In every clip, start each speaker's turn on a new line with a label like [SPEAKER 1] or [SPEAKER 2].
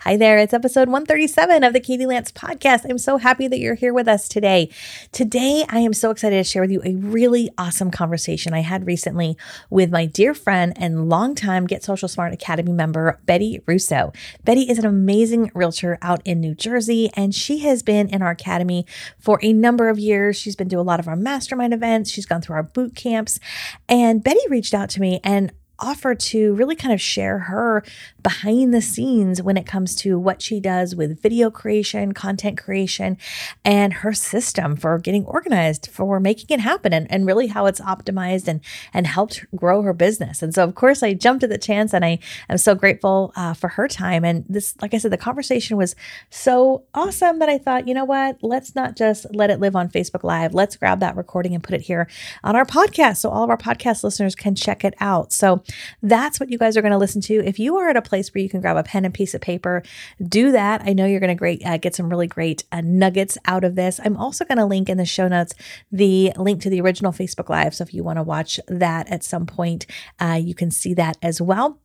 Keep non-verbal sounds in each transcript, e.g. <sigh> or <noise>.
[SPEAKER 1] Hi there, it's episode 137 of the Katie Lance podcast. I'm so happy that you're here with us today. Today, I am so excited to share with you a really awesome conversation I had recently with my dear friend and longtime Get Social Smart Academy member, Betti Russo. Betti is an amazing realtor out in New Jersey, and she has been in our academy for a number of years. She's been to a lot of our mastermind events, she's gone through our boot camps, and Betti reached out to me and offer to really kind of share her behind the scenes when it comes to what she does with video creation, content creation, and her system for getting organized, for making it happen, and, and really how it's optimized and, and helped grow her business. And so, of course, I jumped at the chance and I am so grateful uh, for her time. And this, like I said, the conversation was so awesome that I thought, you know what, let's not just let it live on Facebook Live. Let's grab that recording and put it here on our podcast so all of our podcast listeners can check it out. So, that's what you guys are going to listen to. If you are at a place where you can grab a pen and piece of paper, do that. I know you're going to great uh, get some really great uh, nuggets out of this. I'm also going to link in the show notes the link to the original Facebook Live. So if you want to watch that at some point, uh, you can see that as well.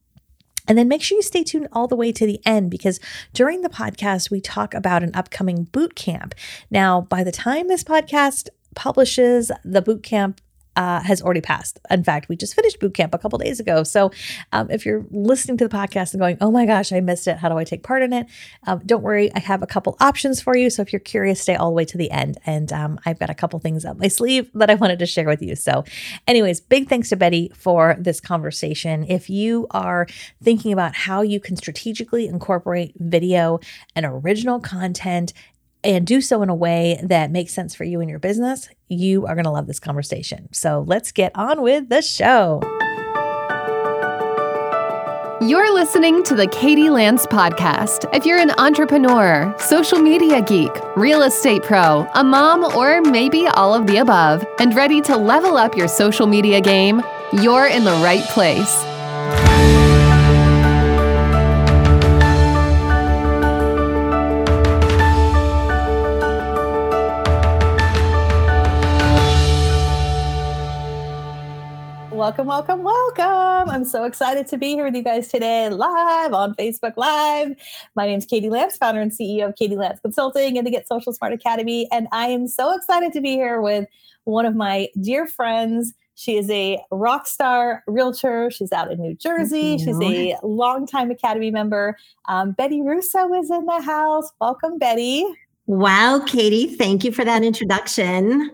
[SPEAKER 1] And then make sure you stay tuned all the way to the end because during the podcast, we talk about an upcoming boot camp. Now, by the time this podcast publishes, the boot camp uh, has already passed. In fact, we just finished boot camp a couple days ago. So um, if you're listening to the podcast and going, oh my gosh, I missed it. How do I take part in it? Um, don't worry. I have a couple options for you. So if you're curious, stay all the way to the end. And um, I've got a couple things up my sleeve that I wanted to share with you. So, anyways, big thanks to Betti for this conversation. If you are thinking about how you can strategically incorporate video and original content and do so in a way that makes sense for you and your business, you are going to love this conversation. So let's get on with the show.
[SPEAKER 2] You're listening to the Katie Lance Podcast. If you're an entrepreneur, social media geek, real estate pro, a mom, or maybe all of the above, and ready to level up your social media game, you're in the right place.
[SPEAKER 1] Welcome, welcome, welcome. I'm so excited to be here with you guys today, live on Facebook Live. My name is Katie Lance, founder and CEO of Katie Lance Consulting and the Get Social Smart Academy. And I am so excited to be here with one of my dear friends. She is a rock star realtor. She's out in New Jersey. She's a longtime Academy member. Um, Betti Russo is in the house. Welcome, Betti.
[SPEAKER 3] Wow, Katie, thank you for that introduction.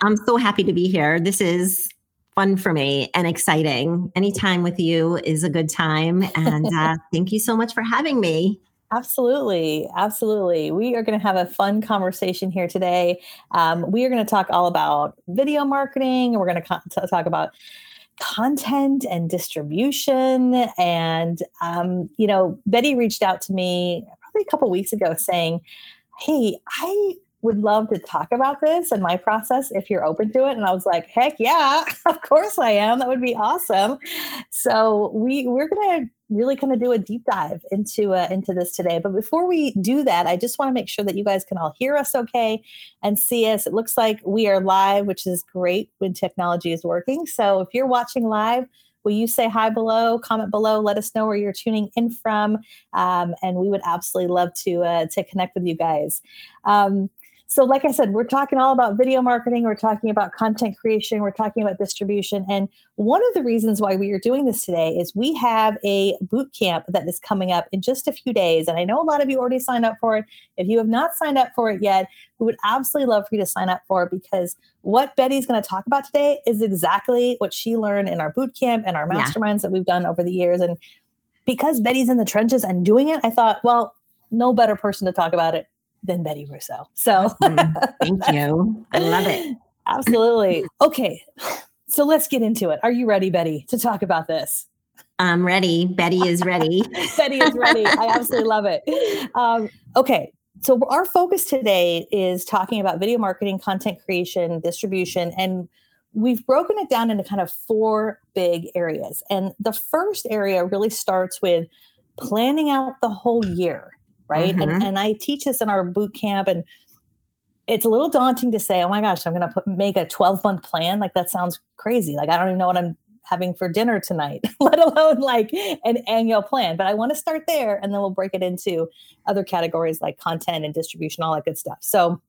[SPEAKER 3] I'm so happy to be here. This is fun for me and exciting. Any time with you is a good time. And uh, <laughs> thank you so much for having me.
[SPEAKER 1] Absolutely. Absolutely. We are going to have a fun conversation here today. Um, we are going to talk all about video marketing. We're going to co- talk about content and distribution. And, um, you know, Betti reached out to me probably a couple weeks ago saying, Hey, I would love to talk about this and my process if you're open to it. And I was like, heck yeah, <laughs> of course I am. That would be awesome. So we we're gonna really kind of do a deep dive into uh, into this today. But before we do that, I just want to make sure that you guys can all hear us okay and see us. It looks like we are live, which is great when technology is working. So if you're watching live, will you say hi below comment below let us know where you're tuning in from um, and we would absolutely love to uh, to connect with you guys um, so, like I said, we're talking all about video marketing, we're talking about content creation, we're talking about distribution. And one of the reasons why we are doing this today is we have a boot camp that is coming up in just a few days. And I know a lot of you already signed up for it. If you have not signed up for it yet, we would absolutely love for you to sign up for it because what Betti's going to talk about today is exactly what she learned in our boot camp and our masterminds yeah. that we've done over the years. And because Betti's in the trenches and doing it, I thought, well, no better person to talk about it than Betti Russo. So
[SPEAKER 3] thank you. I love it. <laughs>
[SPEAKER 1] Absolutely. Okay. So let's get into it. Are you ready, Betti, to talk about this?
[SPEAKER 3] I'm ready. Betti is ready. <laughs>
[SPEAKER 1] Betti is ready. I absolutely love it. Um, okay. So, our focus today is talking about video marketing, content creation, distribution, and we've broken it down into kind of four big areas. And the first area really starts with planning out the whole year right? Mm-hmm. And, and I teach this in our boot camp, and it's a little daunting to say, "Oh my gosh, I'm going to make a 12 month plan." Like that sounds crazy. Like I don't even know what I'm having for dinner tonight, <laughs> let alone like an annual plan. But I want to start there and then we'll break it into other categories like content and distribution, all that good stuff. So,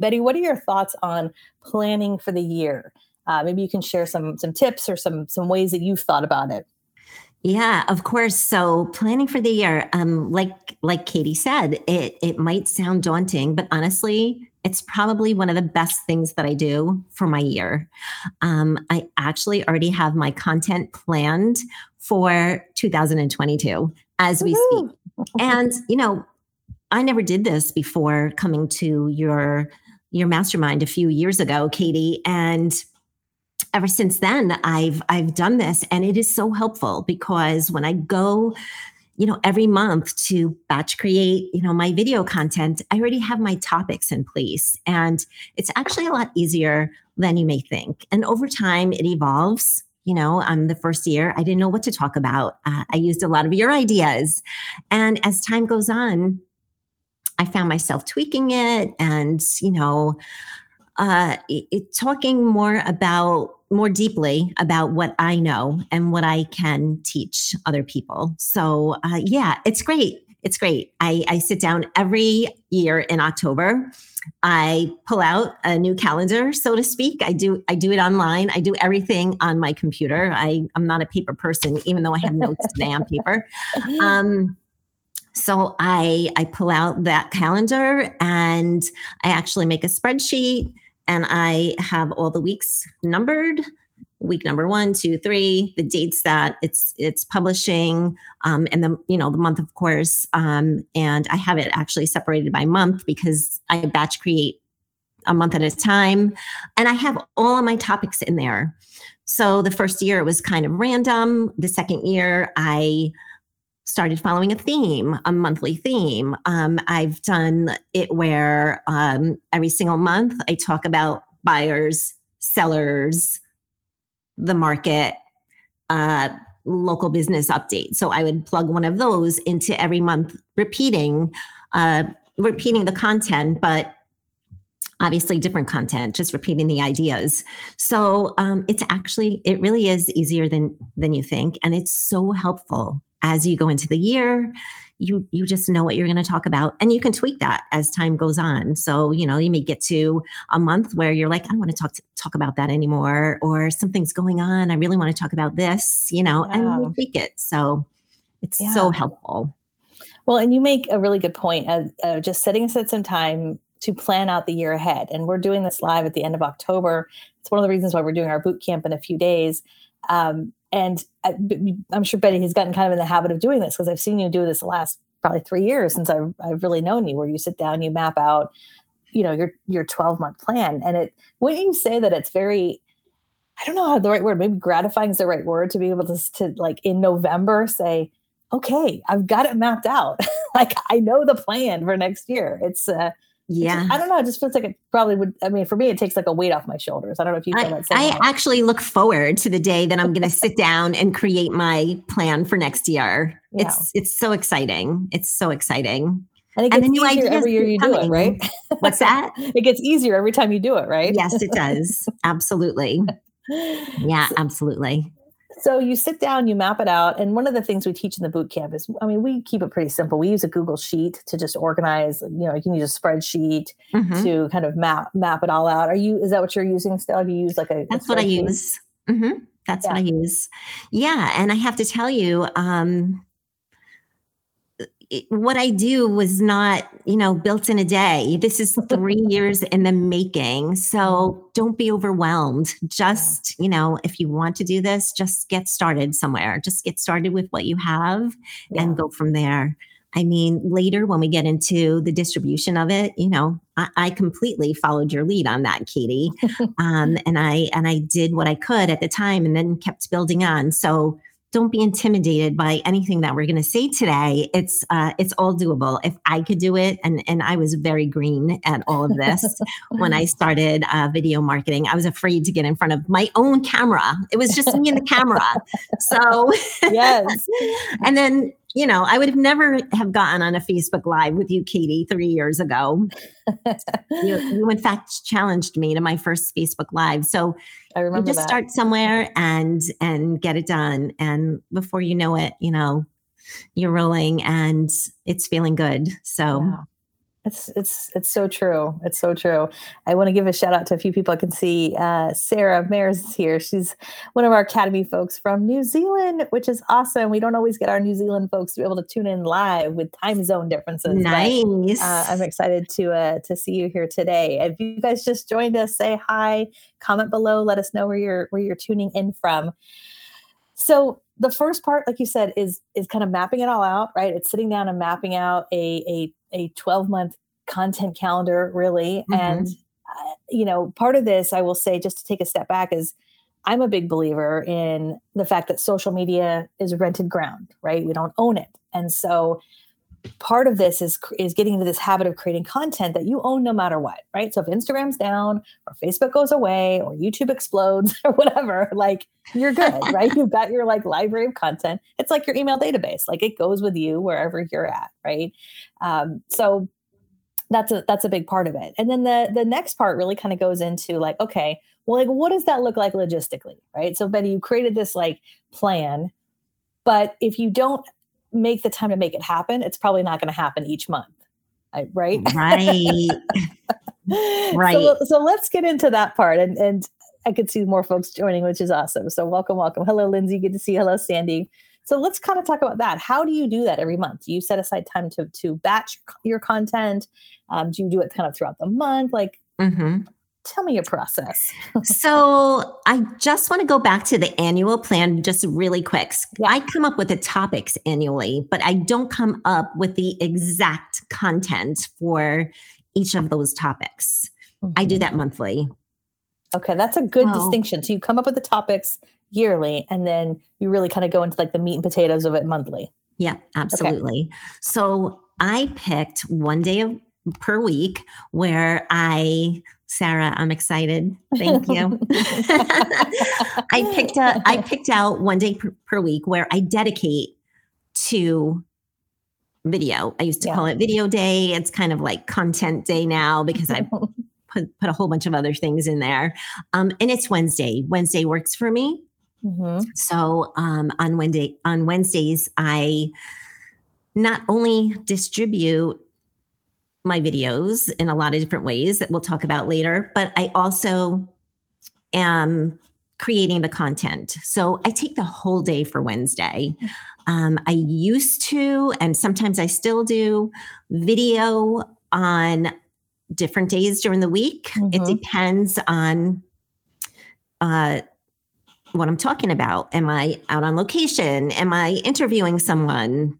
[SPEAKER 1] Betti, what are your thoughts on planning for the year? Uh, maybe you can share some some tips or some some ways that you've thought about it.
[SPEAKER 3] Yeah, of course. So planning for the year, um, like like Katie said, it it might sound daunting, but honestly, it's probably one of the best things that I do for my year. Um, I actually already have my content planned for 2022 as we speak. And you know, I never did this before coming to your your mastermind a few years ago, Katie, and ever since then i've i've done this and it is so helpful because when i go you know every month to batch create you know my video content i already have my topics in place and it's actually a lot easier than you may think. And over time it evolves. You know i'm the first year i didn't know what to talk about. Uh, i used a lot of your ideas. And as time goes on i found myself tweaking it and you know uh, it, talking more about more deeply about what I know and what I can teach other people. So, uh, yeah, it's great. It's great. I, I sit down every year in October. I pull out a new calendar, so to speak. I do I do it online. I do everything on my computer. I, I'm not a paper person, even though I have notes today on paper. <laughs> Um, so I I pull out that calendar and I actually make a spreadsheet and I have all the weeks numbered. Week number one two three the dates that it's it's publishing um, and the you know the month of course. Um, and i have it actually separated by month because i batch create a month at a time. And i have all of my topics in there. So the first year it was kind of random. The second year i started following a theme, a monthly theme. Um, I've done it where um, every single month I talk about buyers, sellers, the market, uh, local business update. So I would plug one of those into every month, repeating, uh, repeating the content, but obviously different content just repeating the ideas so um, it's actually it really is easier than than you think and it's so helpful as you go into the year you you just know what you're going to talk about and you can tweak that as time goes on. So you know you may get to a month where you're like i don't want to talk to, talk about that anymore or something's going on i really want to talk about this you know yeah. and you tweak it. So it's yeah. so helpful.
[SPEAKER 1] Well and you make a really good point of, of just setting aside some time to plan out the year ahead and we're doing this live at the end of october. It's one of the reasons why we're doing our boot camp in a few days. Um, and I, am sure Betti has gotten kind of in the habit of doing this because I've seen you do this the last probably three years since I've, I've really known you, where you sit down, you map out, you know, your your 12 month plan, and it. Wouldn't you say that it's very I don't know how the right word, maybe gratifying is the right word to be able to, to like in November say, okay, I've got it mapped out. <laughs> like I know the plan for next year. It's uh
[SPEAKER 3] yeah.
[SPEAKER 1] I don't know. It just feels like it probably would. I mean, for me, it takes like a weight off my shoulders. I don't know if you feel
[SPEAKER 3] I, that. I actually look forward to the day that I'm going to sit down and create my plan for next year. <laughs> Yeah. It's it's so exciting. It's so exciting.
[SPEAKER 1] And it gets and easier every year you coming. do it, right?
[SPEAKER 3] What's that? <laughs>
[SPEAKER 1] it gets easier every time you do it, right?
[SPEAKER 3] Yes, it does. <laughs> Absolutely. Yeah, absolutely.
[SPEAKER 1] So you sit down, you map it out. And one of the things we teach in the boot camp is, I mean, we keep it pretty simple. We use a Google sheet to just organize, you know, you can use a spreadsheet mm-hmm. to kind of map, map it all out. Are you, is that what you're using still? Have you use like a,
[SPEAKER 3] that's a what I use. Mm-hmm. That's yeah. what I use. Yeah. And I have to tell you, um, what I do was not, you know, built in a day. This is <laughs> three years in the making. So don't be overwhelmed. Just, you know, if you want to do this, just get started somewhere. Just get started with what you have yeah. and go from there. I mean, later when we get into the distribution of it, you know, I, I completely followed your lead on that, Katie. <laughs> um, and I and I did what I could at the time and then kept building on. So don't be intimidated by anything that we're going to say today. It's uh, it's all doable. If I could do it, and and I was very green at all of this when I <laughs> started uh, video marketing. I was afraid to get in front of my own camera. It was just me and the camera. So
[SPEAKER 1] yes, <laughs>
[SPEAKER 3] and then you know, I would have never have gotten on a Facebook Live with you, Katie, three years ago. <laughs> you, you, in fact, challenged me to my first Facebook Live. So
[SPEAKER 1] I remember
[SPEAKER 3] you just
[SPEAKER 1] that.
[SPEAKER 3] start somewhere and and get it done, and before you know it, you know, you're rolling and it's feeling good. So.
[SPEAKER 1] It's it's it's so true. It's so true. I want to give a shout out to a few people I can see. Uh, Sarah Mares is here. She's one of our Academy folks from New Zealand, which is awesome. We don't always get our New Zealand folks to be able to tune in live with time zone differences.
[SPEAKER 3] Nice.
[SPEAKER 1] But, uh, I'm excited to uh, to see you here today. If you guys just joined us, say hi, comment below, let us know where you're where you're tuning in from. So the first part, like you said, is is kind of mapping it all out, right? It's sitting down and mapping out a a a 12 month content calendar really. Mm-hmm. and uh, you know part of this i will say just to take a step back is i'm a big believer in the fact that social media is rented ground right? We don't own it. And so part of this is is getting into this habit of creating content that you own no matter what right? So if instagram's down or facebook goes away or youtube explodes <laughs> or whatever like you're good <laughs> right? You've got your like library of content. It's like your email database like it goes with you wherever you're at right? Um, so that's a that's a big part of it. And then the the next part really kind of goes into like okay well like what does that look like logistically right? So Betti you created this like plan but if you don't make the time to make it happen it's probably not going to happen each month right
[SPEAKER 3] right <laughs> right
[SPEAKER 1] so, so let's get into that part and and i could see more folks joining which is awesome so welcome welcome hello lindsay good to see you hello sandy so let's kind of talk about that. How do you do that every month? Do you set aside time to to batch your content? Um, do you do it kind of throughout the month? Like, mm-hmm. Tell me your process. <laughs>
[SPEAKER 3] so I just want to go back to the annual plan just really quick. I come up with the topics annually, but I don't come up with the exact content for each of those topics. Mm-hmm. I do mm-hmm. that monthly.
[SPEAKER 1] Okay, that's a good oh. distinction. So you come up with the topics yearly and then you really kind of go into like the meat and potatoes of it monthly.
[SPEAKER 3] Yeah, absolutely. Okay. So I picked one day of, per week where I Sarah, I'm excited. Thank you. <laughs> I picked a, I picked out one day per, per, week where I dedicate to video. I used to yeah. call it video day. It's kind of like content day now because I <laughs> put, put a whole bunch of other things in there. Um, and it's Wednesday. Wednesday works for me. Mm-hmm. So um, on Wednesday on Wednesdays, I not only distribute my videos in a lot of different ways that we'll talk about later, but I also am creating the content. So I take the whole day for Wednesday. Um, I used to, and sometimes I still do, video on different days during the week. Mm-hmm. It depends on uh, what I'm talking about. Am I out on location? Am I interviewing someone?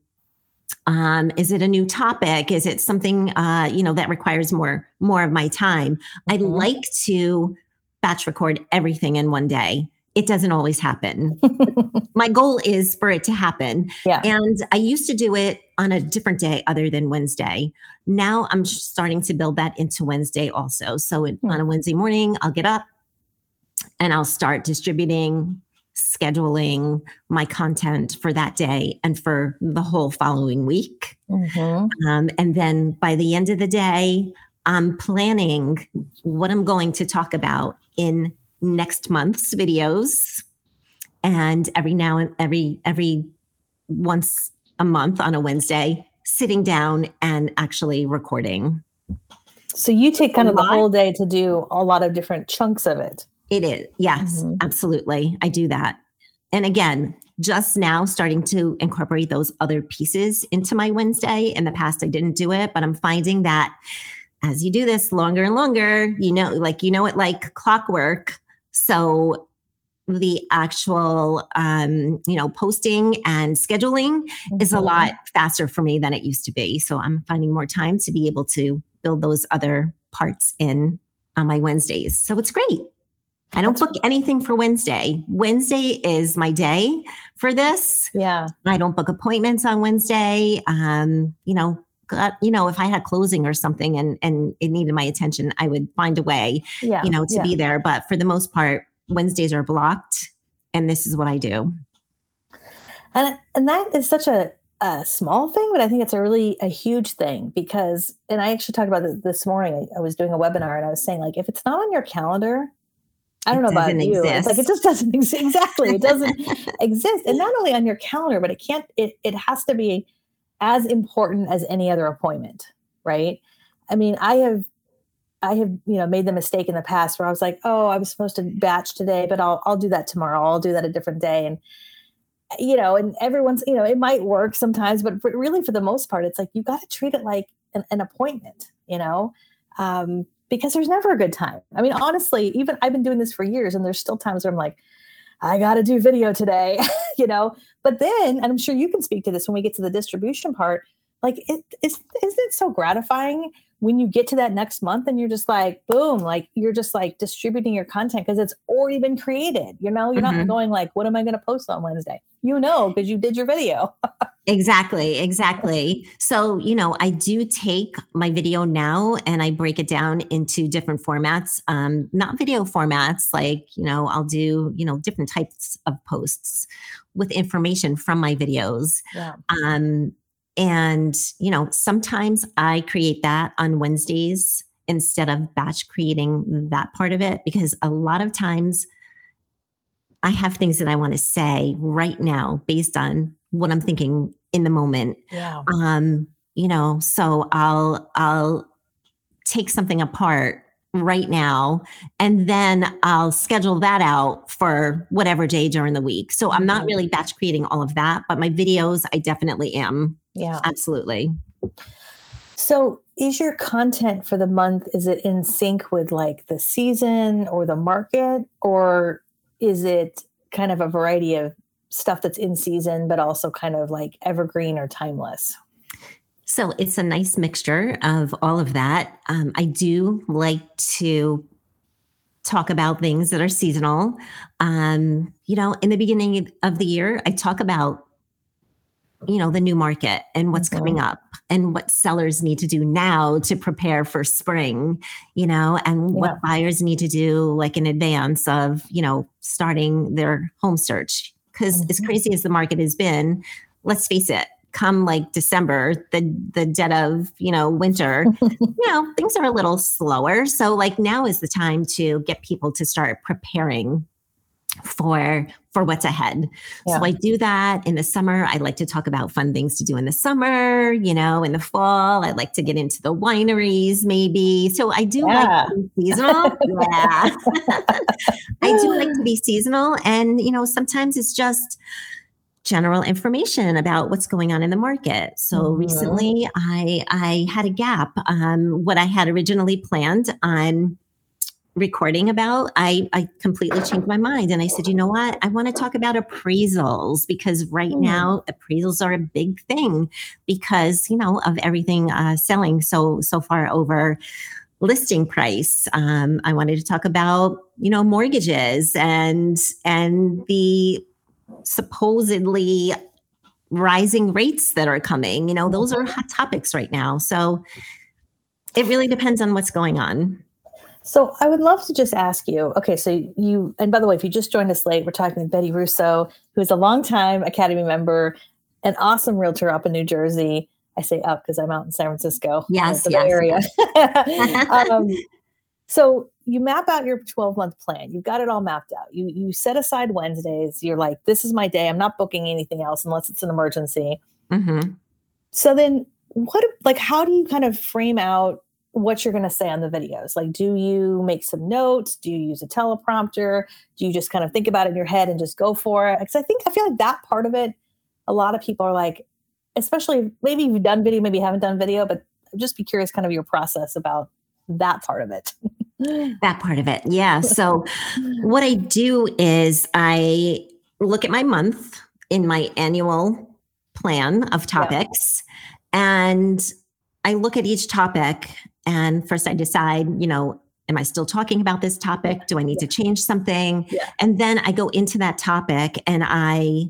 [SPEAKER 3] Um, is it a new topic? Is it something uh, you know that requires more more of my time? Mm-hmm. I like to batch record everything in one day. It doesn't always happen. <laughs> my goal is for it to happen.
[SPEAKER 1] Yeah.
[SPEAKER 3] And I used to do it on a different day other than Wednesday. Now I'm starting to build that into Wednesday also. So it, mm-hmm. on a Wednesday morning, I'll get up, and I'll start distributing, scheduling my content for that day and for the whole following week. Mm-hmm. Um, and then by the end of the day, I'm planning what I'm going to talk about in next month's videos. And every now and every every once a month on a Wednesday, sitting down and actually recording.
[SPEAKER 1] So you take kind of the whole day to do a lot of different chunks of it.
[SPEAKER 3] It is. Yes, mm-hmm. absolutely. I do that. And again, just now starting to incorporate those other pieces into my Wednesday. In the past, I didn't do it, but I'm finding that as you do this longer and longer, you know, like, you know, it like clockwork. So the actual, um, you know, posting and scheduling mm-hmm. is a mm-hmm. lot faster for me than it used to be. So I'm finding more time to be able to build those other parts in on my Wednesdays. So it's great. I don't book anything for Wednesday. Wednesday is my day for this.
[SPEAKER 1] Yeah.
[SPEAKER 3] I don't book appointments on Wednesday. Um, you know, you know, if I had closing or something and and it needed my attention, I would find a way, yeah, you know, to yeah. be there. But for the most part, Wednesdays are blocked and this is what I do.
[SPEAKER 1] And and that is such a a small thing, but I think it's a really a huge thing because, and I actually talked about it this morning. I, I was doing a webinar and I was saying like, if it's not on your calendar, I don't
[SPEAKER 3] It
[SPEAKER 1] know about you. It's like it just doesn't <laughs> exist. Exactly, it doesn't <laughs> exist, and not only on your calendar, but it can't. It it has to be as important as any other appointment, right? I mean, I have I have you know made the mistake in the past where I was like, oh, I was supposed to batch today, but I'll I'll do that tomorrow. I'll do that a different day, and you know, and everyone's you know it might work sometimes, but for, really for the most part, it's like you got to treat it like an, an appointment, you know. Um, because there's never a good time. I mean, honestly, even I've been doing this for years, and there's still times where I'm like, I got to do video today, <laughs> you know. But then, and I'm sure you can speak to this when we get to the distribution part. Like, it is isn't it so gratifying when you get to that next month and you're just like, boom, like you're just like distributing your content because it's already been created. You know, you're not
[SPEAKER 3] Mhm.
[SPEAKER 1] going like, what am I going to post on Wednesday? You know, because you did your video.
[SPEAKER 3] Exactly, exactly. <laughs> So, you know, I do take my video now and I break it down into different formats. Um, not video formats, like, you know, I'll do, you know, different types of posts with information from my videos.
[SPEAKER 1] Yeah.
[SPEAKER 3] Um, and, you know, sometimes I create that on Wednesdays instead of batch creating that part of it because a lot of times I have things that I want to say right now based on what I'm thinking in the moment.
[SPEAKER 1] Yeah.
[SPEAKER 3] Um, you know, so I'll I'll take something apart right now and then I'll schedule that out for whatever day during the week. So I'm not really mm-hmm. batch creating all of that, but my videos I definitely am.
[SPEAKER 1] Yeah.
[SPEAKER 3] Absolutely.
[SPEAKER 1] So is your content for the month is it in sync with like the season or the market or is it kind of a variety of stuff that's in season but also kind of like evergreen or timeless?
[SPEAKER 3] So it's a nice mixture of all of that. Um, I do like to talk about things that are seasonal. Um, you know, in the beginning of the year, I talk about, you know, the new market and what's
[SPEAKER 1] Mhm.
[SPEAKER 3] coming up and what sellers need to do now to prepare for spring, you know, and
[SPEAKER 1] Yeah.
[SPEAKER 3] what buyers need to do like in advance of, you know, starting their home search. Because as
[SPEAKER 1] Mhm.
[SPEAKER 3] crazy as the market has been, let's face it, come like December, the the dead of you know winter, <laughs> you know things are a little slower. So like now is the time to get people to start preparing for for what's ahead.
[SPEAKER 1] Yeah.
[SPEAKER 3] So I do that in the summer. I like to talk about fun things to do in the summer. You know, in the fall, I like to get into the wineries maybe. So I do
[SPEAKER 1] Yeah.
[SPEAKER 3] like seasonal. yeah, <laughs> <laughs> I do like to be seasonal, and you know sometimes it's just general information about what's going on in the market. So
[SPEAKER 1] Mhm.
[SPEAKER 3] recently I I had a gap. Um, what I had originally planned on recording about, I I completely changed my mind and I said, you know what? I want to talk about appraisals because right
[SPEAKER 1] Hmm.
[SPEAKER 3] now appraisals are a big thing because you know of everything uh, selling so so far over listing price. Um, I wanted to talk about you know mortgages and and the supposedly rising rates that are coming. You know, those are hot topics right now. So it really depends on what's going on.
[SPEAKER 1] So I would love to just ask you. Okay, so you and by the way, if you just joined us late, we're talking with Betti Russo, who is a longtime Academy member, an awesome realtor up in New Jersey. I say up because I'm out in San Francisco,
[SPEAKER 3] Yes,
[SPEAKER 1] the
[SPEAKER 3] yes,
[SPEAKER 1] area. <laughs> <laughs> um, so you map out your 12 month plan. You've got it all mapped out. You you set aside Wednesdays. You're like, this is my day. I'm not booking anything else unless it's an emergency.
[SPEAKER 3] Mhm.
[SPEAKER 1] So then what like how do you kind of frame out what you're going to say on the videos? Like do you make some notes? Do you use a teleprompter? Do you just kind of think about it in your head and just go for it? Cuz I think I feel like that part of it a lot of people are like especially maybe you've done video, maybe you haven't done video, but I'd just be curious kind of your process about that part of it. <laughs> <gasps>
[SPEAKER 3] That part of it. Yeah. So what I do is I look at my month in my annual plan of topics and I look at each topic and first I decide, you know, am I still talking about this topic? Do I need to change something?
[SPEAKER 1] Yeah.
[SPEAKER 3] And then I go into that topic and I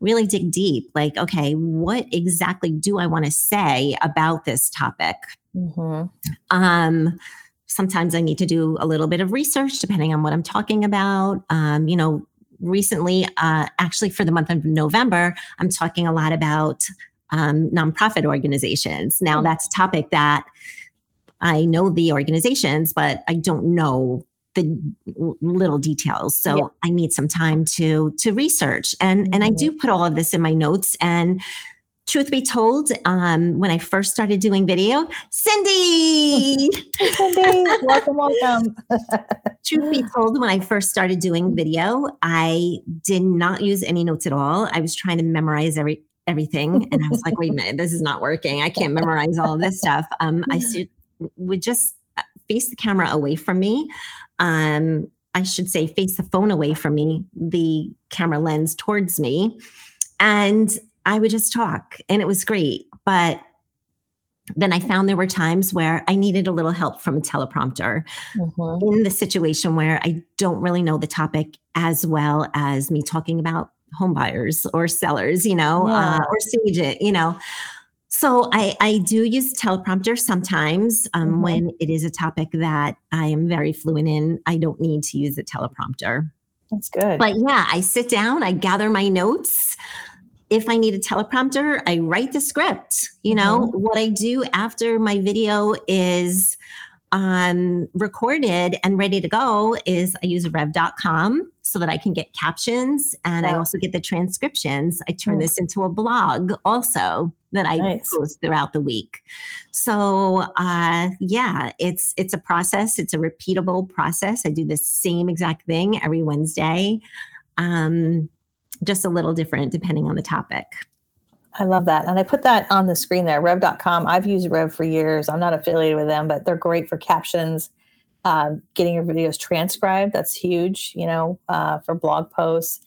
[SPEAKER 3] really dig deep like, okay, what exactly do I want to say about this topic?
[SPEAKER 1] Mhm.
[SPEAKER 3] Um, sometimes I need to do a little bit of research depending on what I'm talking about. Um, you know, recently, uh, actually for the month of November, I'm talking a lot about um, nonprofit organizations. Now,
[SPEAKER 1] Hmm.
[SPEAKER 3] that's a topic that I know the organizations, but I don't know the little details. So
[SPEAKER 1] Yeah.
[SPEAKER 3] I need some time to to research. And and I
[SPEAKER 1] Mhm.
[SPEAKER 3] do put all of this in my notes. And truth be told, um, when I first started doing video, Cindy. <laughs>
[SPEAKER 1] Cindy, welcome, welcome. <laughs>
[SPEAKER 3] Truth be told, when I first started doing video, I did not use any notes at all. I was trying to memorize every everything, and I was like, "Wait a minute, this is not working. I can't memorize all of this stuff." Um, I <laughs> s- would just uh, face the camera away from me. Um, I should say, face the phone away from me, the camera lens towards me, and I would just talk, and it was great. But then I found there were times where I needed a little help from a teleprompter
[SPEAKER 1] Mhm.
[SPEAKER 3] in the situation where I don't really know the topic as well as me talking about home buyers or sellers, you know,
[SPEAKER 1] Yeah.
[SPEAKER 3] uh, or stage it, you know. So I, I do use teleprompter sometimes um,
[SPEAKER 1] Mhm.
[SPEAKER 3] when it is a topic that I am very fluent in. I don't need to use a teleprompter.
[SPEAKER 1] That's good.
[SPEAKER 3] But yeah, I sit down, I gather my notes. If I need a teleprompter, I write the script. You know, what I do after my video is um, recorded and ready to go is I use rev.com so that I can get captions and I also get the transcriptions. I turn
[SPEAKER 1] Mm.
[SPEAKER 3] this into a blog also that I
[SPEAKER 1] Nice.
[SPEAKER 3] post throughout the week. So uh, yeah, it's it's a process. It's a repeatable process. I do the same exact thing every Wednesday, um, just a little different depending on the topic.
[SPEAKER 1] I love that. And I put that on the screen there, rev.com. I've used Rev for years. I'm not affiliated with them, but they're great for captions, um, getting your videos transcribed. That's huge, you know, uh, for blog posts.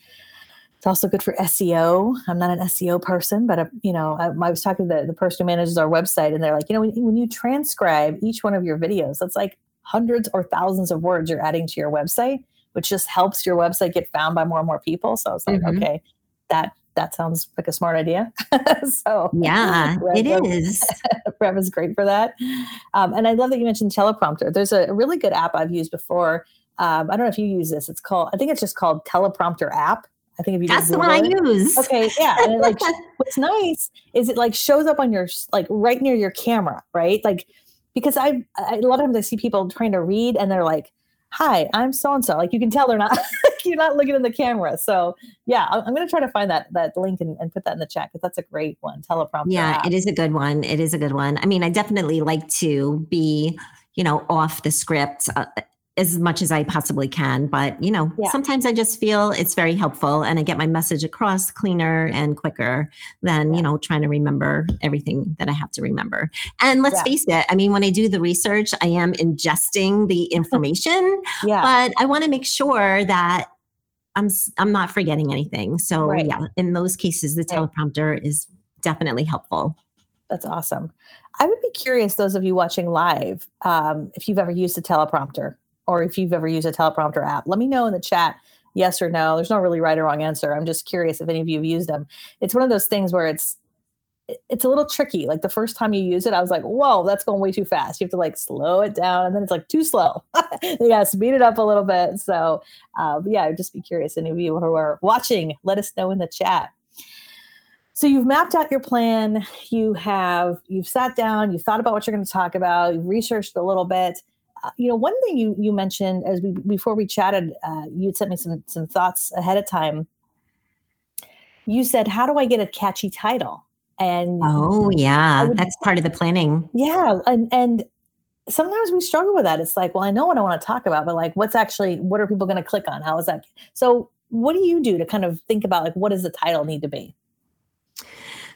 [SPEAKER 1] It's also good for SEO. I'm not an SEO person, but, uh, you know, I, I was talking to the, the person who manages our website, and they're like, you know, when, when you transcribe each one of your videos, that's like hundreds or thousands of words you're adding to your website, which just helps your website get found by more and more people. So I was like,
[SPEAKER 3] Mhm.
[SPEAKER 1] okay, that that sounds like a smart idea. <laughs> so
[SPEAKER 3] Yeah, <laughs>
[SPEAKER 1] Rev-
[SPEAKER 3] it
[SPEAKER 1] Rev-
[SPEAKER 3] is. <laughs>
[SPEAKER 1] Rev is great for that. Um, and I love that you mentioned teleprompter. There's a really good app I've used before. Um, I don't know if you use this. It's called, I think it's just called Teleprompter app. I think if you
[SPEAKER 3] That's the one I use.
[SPEAKER 1] Okay, yeah. And it like what's nice is it like shows up on your like right near your camera, right? Like because I, I a lot of times I see people trying to read and they're like, "Hi, I'm so and so." Like you can tell they're not <laughs> you're not looking in the camera. So yeah, I'm going to try to find that that link and, and put that in the chat because that's a great one. Teleprompter.
[SPEAKER 3] Yeah,
[SPEAKER 1] app.
[SPEAKER 3] it is a good one. It is a good one. I mean, I definitely like to be, you know, off the script uh, as much as I possibly can. But, you know,
[SPEAKER 1] Yeah.
[SPEAKER 3] sometimes I just feel it's very helpful and I get my message across cleaner and quicker than,
[SPEAKER 1] Yeah.
[SPEAKER 3] you know, trying to remember everything that I have to remember. And let's
[SPEAKER 1] Yeah.
[SPEAKER 3] face it, I mean, when I do the research, I am ingesting the <laughs> information,
[SPEAKER 1] Yeah.
[SPEAKER 3] but I want to make sure that I'm I'm not forgetting anything. So
[SPEAKER 1] Right.
[SPEAKER 3] yeah, in those cases, the teleprompter is definitely helpful.
[SPEAKER 1] That's awesome. I would be curious, those of you watching live, um, if you've ever used a teleprompter or if you've ever used a teleprompter app. Let me know in the chat, yes or no. There's no really right or wrong answer. I'm just curious if any of you have used them. It's one of those things where it's it's a little tricky. Like the first time you use it, I was like, "Whoa, that's going way too fast." You have to like slow it down, and then it's like too slow. you got to speed it up a little bit. So, uh, yeah, I'd just be curious. Any of you who are watching, let us know in the chat. So you've mapped out your plan. You have you've sat down. you've thought about what you're going to talk about. You've researched a little bit. Uh, you know, one thing you you mentioned as we before we chatted, uh, you sent me some some thoughts ahead of time. You said, "How do I get a catchy title?" And
[SPEAKER 3] Oh yeah,
[SPEAKER 1] would-
[SPEAKER 3] that's part of the planning.
[SPEAKER 1] yeah, and and sometimes we struggle with that. It's like, well, I know what I want to talk about, but like, what's actually what are people going to click on? How is that? So, what do you do to kind of think about like what does the title need to be?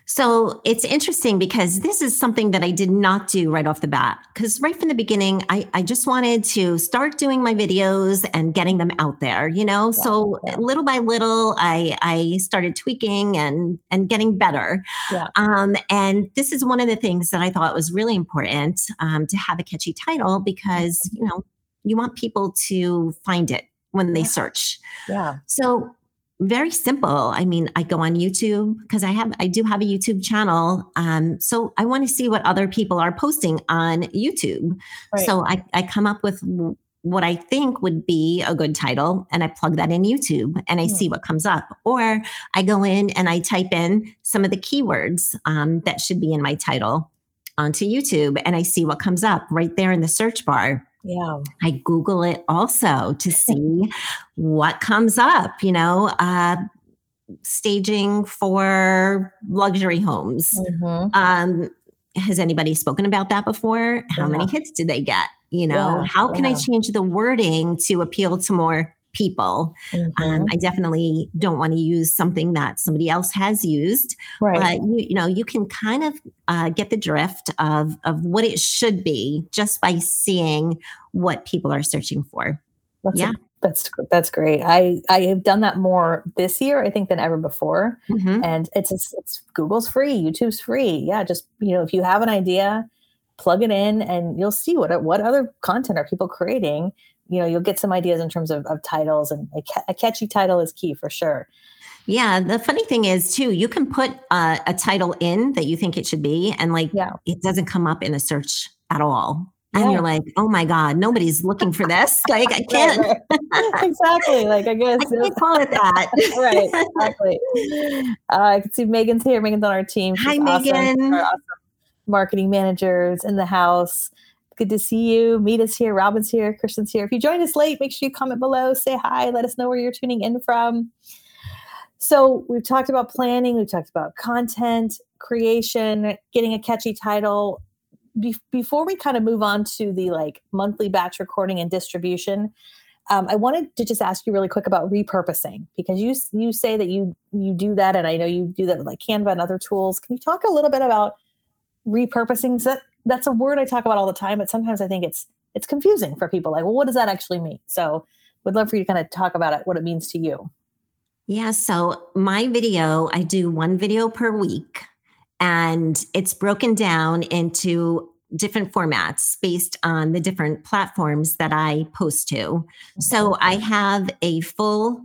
[SPEAKER 3] So it's interesting because this is something that I did not do right off the bat. Because right from the beginning, I, I just wanted to start doing my videos and getting them out there, you know? so
[SPEAKER 1] yeah.
[SPEAKER 3] little by little, I, I started tweaking and, and getting better.
[SPEAKER 1] Yeah.
[SPEAKER 3] Um, and this is one of the things that I thought was really important um, to have a catchy title because, you know, you want people to find it when they
[SPEAKER 1] Yeah.
[SPEAKER 3] search.
[SPEAKER 1] Yeah,
[SPEAKER 3] So very simple. I mean, I go on YouTube because I have I do have a YouTube channel. Um, so I want to see what other people are posting on YouTube.
[SPEAKER 1] Right.
[SPEAKER 3] So I, I come up with what I think would be a good title and I plug that in YouTube and I
[SPEAKER 1] Hmm.
[SPEAKER 3] see what comes up. Or I go in and I type in some of the keywords um, that should be in my title onto YouTube and I see what comes up right there in the search bar.
[SPEAKER 1] Yeah.
[SPEAKER 3] I Google it also to see what comes up, you know, uh, staging for luxury homes.
[SPEAKER 1] Mhm.
[SPEAKER 3] Um, has anybody spoken about that before? How many hits did they get? You know,
[SPEAKER 1] Yeah,
[SPEAKER 3] how can I change the wording to appeal to more people? Um,
[SPEAKER 1] Mhm.
[SPEAKER 3] I definitely don't want to use something that somebody else has used,
[SPEAKER 1] right.
[SPEAKER 3] but you, you know, you can kind of uh, get the drift of of what it should be just by seeing what people are searching for.
[SPEAKER 1] That's
[SPEAKER 3] yeah.
[SPEAKER 1] that's that's great. I I have done that more this year, I think, than ever before.
[SPEAKER 3] Mhm.
[SPEAKER 1] And it's, it's it's Google's free, YouTube's free. Yeah, just you know, if you have an idea, plug it in, and you'll see what what other content are people creating. You know, you'll get some ideas in terms of, of titles, and a, ca- a catchy title is key for sure.
[SPEAKER 3] Yeah, the funny thing is too, you can put uh, a title in that you think it should be, and like
[SPEAKER 1] Yeah.
[SPEAKER 3] it doesn't come up in the search at all. And
[SPEAKER 1] Yeah.
[SPEAKER 3] you're like, oh my God, nobody's looking for this. <laughs> Like, I can't,
[SPEAKER 1] right. <laughs> <laughs> exactly. Like I guess
[SPEAKER 3] I can't call it that.
[SPEAKER 1] right, exactly. Uh, I can see Megan's here. Megan's on our team.
[SPEAKER 3] Hi,
[SPEAKER 1] She's awesome.
[SPEAKER 3] Megan.
[SPEAKER 1] Our awesome marketing managers in the house. Good to see you. Meet us here. Robin's here. Christian's here. If you joined us late, make sure you comment below. Say hi. Let us know where you're tuning in from. So we've talked about planning. We've talked about content creation, getting a catchy title. Be- before we kind of move on to the like monthly batch recording and distribution, um, I wanted to just ask you really quick about repurposing because you you say that you you do that, and I know you do that with like Canva and other tools. Can you talk a little bit about repurposing? That, that's a word I talk about all the time, but sometimes I think it's it's confusing for people. Like, well, what does that actually mean? So, would love for you to kind of talk about it, what it means to you.
[SPEAKER 3] Yeah. So my video, I do one video per week, and it's broken down into different formats based on the different platforms that I post to. So I have a full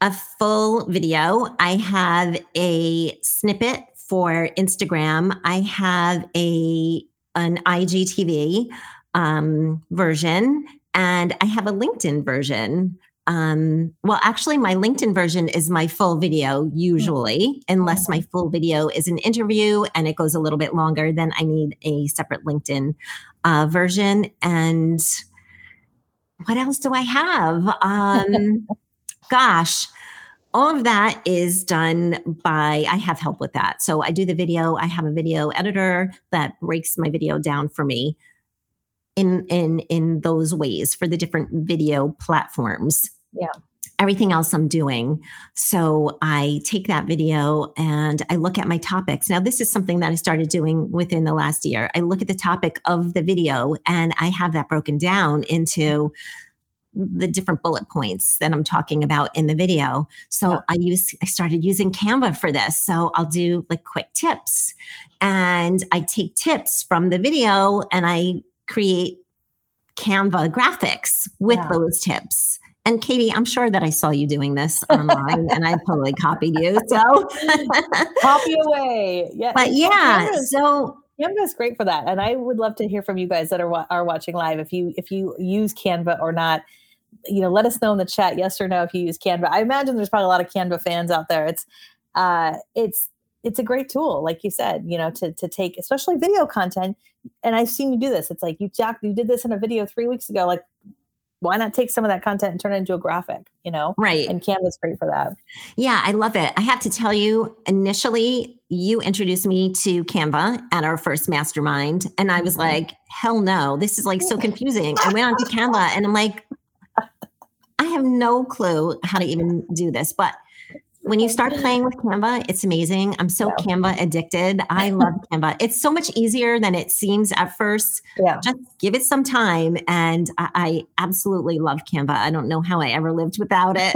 [SPEAKER 3] a full video. I have a snippet for Instagram. I have a an IGTV um, version, and I have a LinkedIn version. Um, well, actually, my LinkedIn version is my full video usually, unless my full video is an interview and it goes a little bit longer, then I need a separate LinkedIn uh, version. And what else do I have? <laughs> Um, gosh, all of that is done by, I have help with that. So I do the video, I have a video editor that breaks my video down for me in in in those ways for the different video platforms
[SPEAKER 1] Yeah.
[SPEAKER 3] everything else i'm doing so i take that video and i look at my topics now this is something that i started doing within the last year i look at the topic of the video and i have that broken down into the different bullet points that i'm talking about in the video so
[SPEAKER 1] Yeah.
[SPEAKER 3] i use i started using canva for this so i'll do like quick tips and i take tips from the video and i create Canva graphics with
[SPEAKER 1] Yeah.
[SPEAKER 3] those tips. And Katie, I'm sure that I saw you doing this <laughs> online and I totally copied you. So, <laughs>
[SPEAKER 1] Copy away. Yeah.
[SPEAKER 3] but yeah,
[SPEAKER 1] Canva's-
[SPEAKER 3] so
[SPEAKER 1] Canva is great for that, and I would love to hear from you guys that are are watching live. If you if you use Canva or not, you know, let us know in the chat, yes or no, if you use Canva. I imagine there's probably a lot of Canva fans out there. It's uh, it's it's a great tool, like you said, you know, to to take especially video content. And I've seen you do this. It's like you Jack, you did this in a video three weeks ago. Like, why not take some of that content and turn it into a graphic? You know,
[SPEAKER 3] right.
[SPEAKER 1] and Canva's great for that.
[SPEAKER 3] Yeah, I love it. I have to tell you, initially, you introduced me to Canva at our first mastermind. And I was
[SPEAKER 1] Mhm.
[SPEAKER 3] like, hell no, this is like so <laughs> confusing. I went on to Canva and I'm like, have no clue how to even do this. But when you start playing with Canva, it's amazing. I'm so
[SPEAKER 1] Yeah.
[SPEAKER 3] Canva addicted. I love <laughs> Canva. It's so much easier than it seems at first.
[SPEAKER 1] Yeah.
[SPEAKER 3] Just give it some time. And I, I absolutely love Canva. I don't know how I ever lived without it.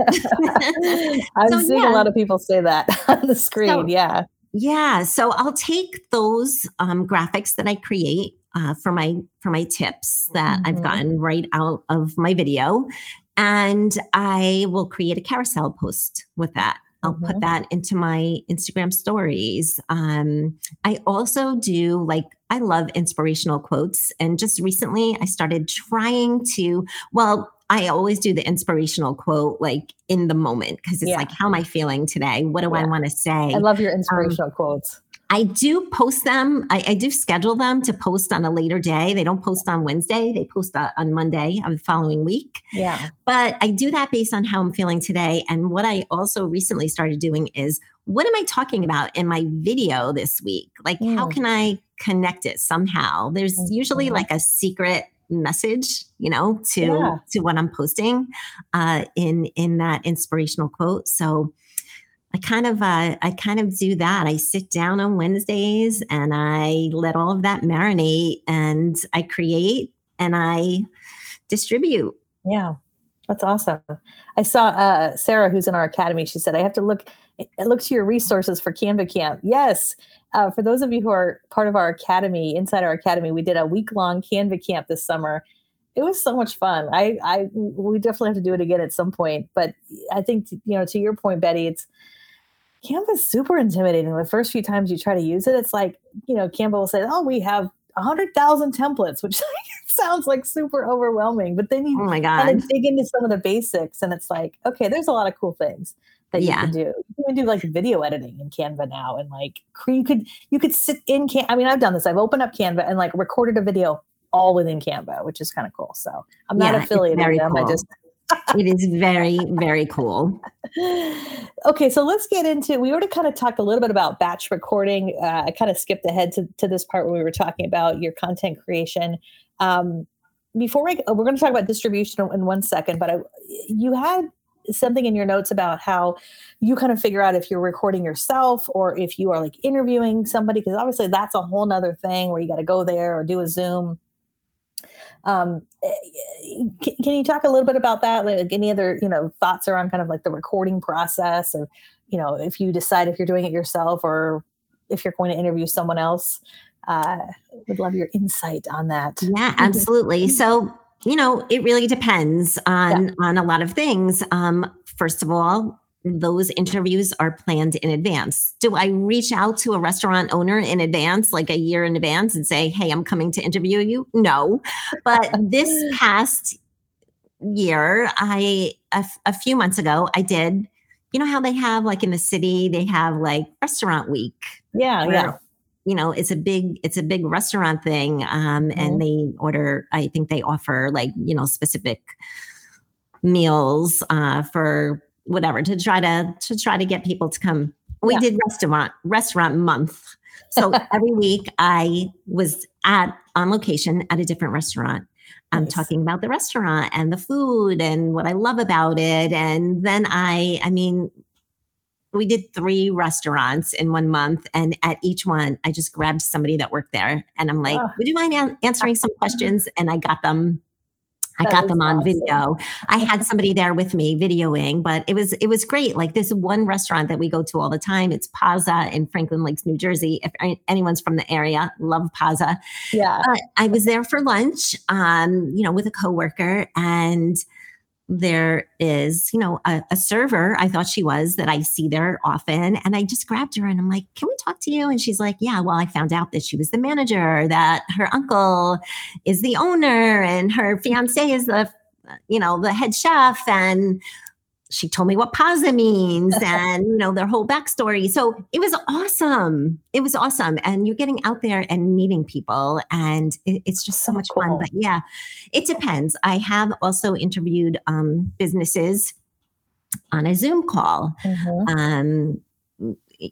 [SPEAKER 1] I'm <laughs> <laughs>
[SPEAKER 3] So,
[SPEAKER 1] seeing
[SPEAKER 3] yeah.
[SPEAKER 1] a lot of people say that on the screen.
[SPEAKER 3] So-
[SPEAKER 1] yeah.
[SPEAKER 3] Yeah, so I'll take those um, graphics that I create uh, for my for my tips that I've
[SPEAKER 1] Mhm.
[SPEAKER 3] gotten right out of my video, and I will create a carousel post with that. I'll put
[SPEAKER 1] Mhm.
[SPEAKER 3] that into my Instagram stories. Um, I also do like I love inspirational quotes. And just recently, I started trying to, well, I always do the inspirational quote like in the moment because it's
[SPEAKER 1] Yeah.
[SPEAKER 3] like, how am I feeling today? What do I want to say?
[SPEAKER 1] I love your inspirational quotes.
[SPEAKER 3] I do post them. I, I do schedule them to post on a later day. They don't post on Wednesday, they post uh, on Monday of the following week.
[SPEAKER 1] Yeah.
[SPEAKER 3] But I do that based on how I'm feeling today. And what I also recently started doing is what am I talking about in my video this week? Like, how
[SPEAKER 1] Mm.
[SPEAKER 3] can I connect it somehow? There's usually
[SPEAKER 1] Mhm.
[SPEAKER 3] like a secret message you know to
[SPEAKER 1] Yeah.
[SPEAKER 3] to what i'm posting uh in in that inspirational quote so i kind of uh i kind of do that i sit down on wednesdays and i let all of that marinate and i create and i distribute
[SPEAKER 1] Yeah, that's awesome. I saw uh, Sarah, who's in our academy. She said, "I have to look look to your resources for Canva Camp." Yes, uh, for those of you who are part of our academy, inside our academy, we did a week long Canva Camp this summer. It was so much fun. I, I, we definitely have to do it again at some point. But I think, you know, to your point, Betti, it's Canva is super intimidating. The first few times you try to use it, it's like, you know, Canva will say, "Oh, we have." 100,000 templates, <laughs> which sounds like super overwhelming. But then you
[SPEAKER 3] oh my
[SPEAKER 1] kind of dig into some of the basics and it's like okay there's a lot of cool things that
[SPEAKER 3] Yeah.
[SPEAKER 1] you can do you can do like video editing in canva now and like you could you could sit in can i mean i've done this i've opened up canva and like recorded a video all within canva which is kind of cool so i'm not
[SPEAKER 3] Yeah,
[SPEAKER 1] affiliated with them i just
[SPEAKER 3] it is very very cool.
[SPEAKER 1] Okay so let's get into we already kind of talked a little bit about batch recording. Uh, i kind of skipped ahead to, to this part where we were talking about your content creation. Um, before we we're going to talk about distribution in one second but I, you had something in your notes about how you kind of figure out if you're recording yourself or if you are like interviewing somebody because obviously that's a whole nother thing where you got to go there or do a zoom um, eh, can, can you talk a little bit about that? Like any other you know thoughts around kind of like the recording process or you know if you decide if you're doing it yourself or if you're going to interview someone else? Uh, would love your insight on that.
[SPEAKER 3] Yeah, absolutely. So, you know, it really depends on on a lot of things. Um, first of all, those interviews are planned in advance. Do I reach out to a restaurant owner in advance, like a year in advance, and say, "Hey, I'm coming to interview you"? No, but this <laughs> past year, I a, few months ago, I did. You know how they have like in the city, they have like restaurant week
[SPEAKER 1] yeah
[SPEAKER 3] where,
[SPEAKER 1] yeah
[SPEAKER 3] you know it's a big it's a big restaurant thing um
[SPEAKER 1] Mhm.
[SPEAKER 3] and they order i think they offer like you know specific meals uh for whatever to try to to try to get people to come. We
[SPEAKER 1] Yeah.
[SPEAKER 3] did restaurant restaurant month. So <laughs> every week i was at on location at a different restaurant. I'm
[SPEAKER 1] Nice.
[SPEAKER 3] talking about the restaurant and the food and what i love about it. And then i i mean we did three restaurants in one month. And at each one i just grabbed somebody that worked there. And i'm like
[SPEAKER 1] Ah.
[SPEAKER 3] would you mind an- answering some <laughs> questions? And i got them i
[SPEAKER 1] That
[SPEAKER 3] got them on
[SPEAKER 1] awesome.
[SPEAKER 3] video i had somebody there with me videoing but it was it was great. Like this one restaurant that we go to all the time it's paza in franklin lakes new jersey. If anyone's from the area love paza
[SPEAKER 1] yeah.
[SPEAKER 3] But I was there for lunch, um, you know, with a coworker, and there is, you know, a, a server. I thought she was that I see there often, and I just grabbed her and I'm like, "Can we talk to you?" And she's like, "Yeah." Well, I found out that she was the manager, that her uncle is the owner, and her fiance is the, you know, the head chef, and she told me what Paza means <laughs> and you know their whole backstory. So it was awesome. It was awesome, and you're getting out there and meeting people, and it- it's just so much
[SPEAKER 1] cool.
[SPEAKER 3] fun. But yeah, it depends. I have also interviewed um, businesses on a Zoom call.
[SPEAKER 1] Mhm.
[SPEAKER 3] Um,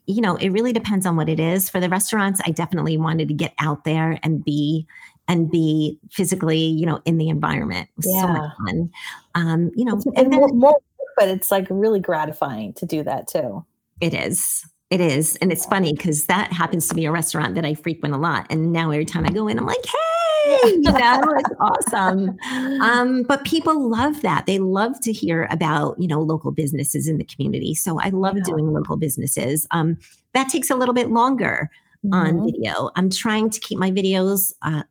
[SPEAKER 3] you know, it really depends on what it is. For the restaurants, I definitely wanted to get out there and be and be physically, you know, in the environment. It was so much fun. Um, you know, and
[SPEAKER 1] and
[SPEAKER 3] then
[SPEAKER 1] more, more but it's like really gratifying to do that too
[SPEAKER 3] It is. It is. And it's funny because that happens to be a restaurant that I frequent a lot. And now every time I go in, I'm like, hey, you know, it's awesome. Um, but people love that. They love to hear about, you know, local businesses in the community. So I love
[SPEAKER 1] Yeah.
[SPEAKER 3] doing local businesses. Um, that takes a little bit longer on
[SPEAKER 1] Mhm.
[SPEAKER 3] video. I'm trying to keep my videos uh,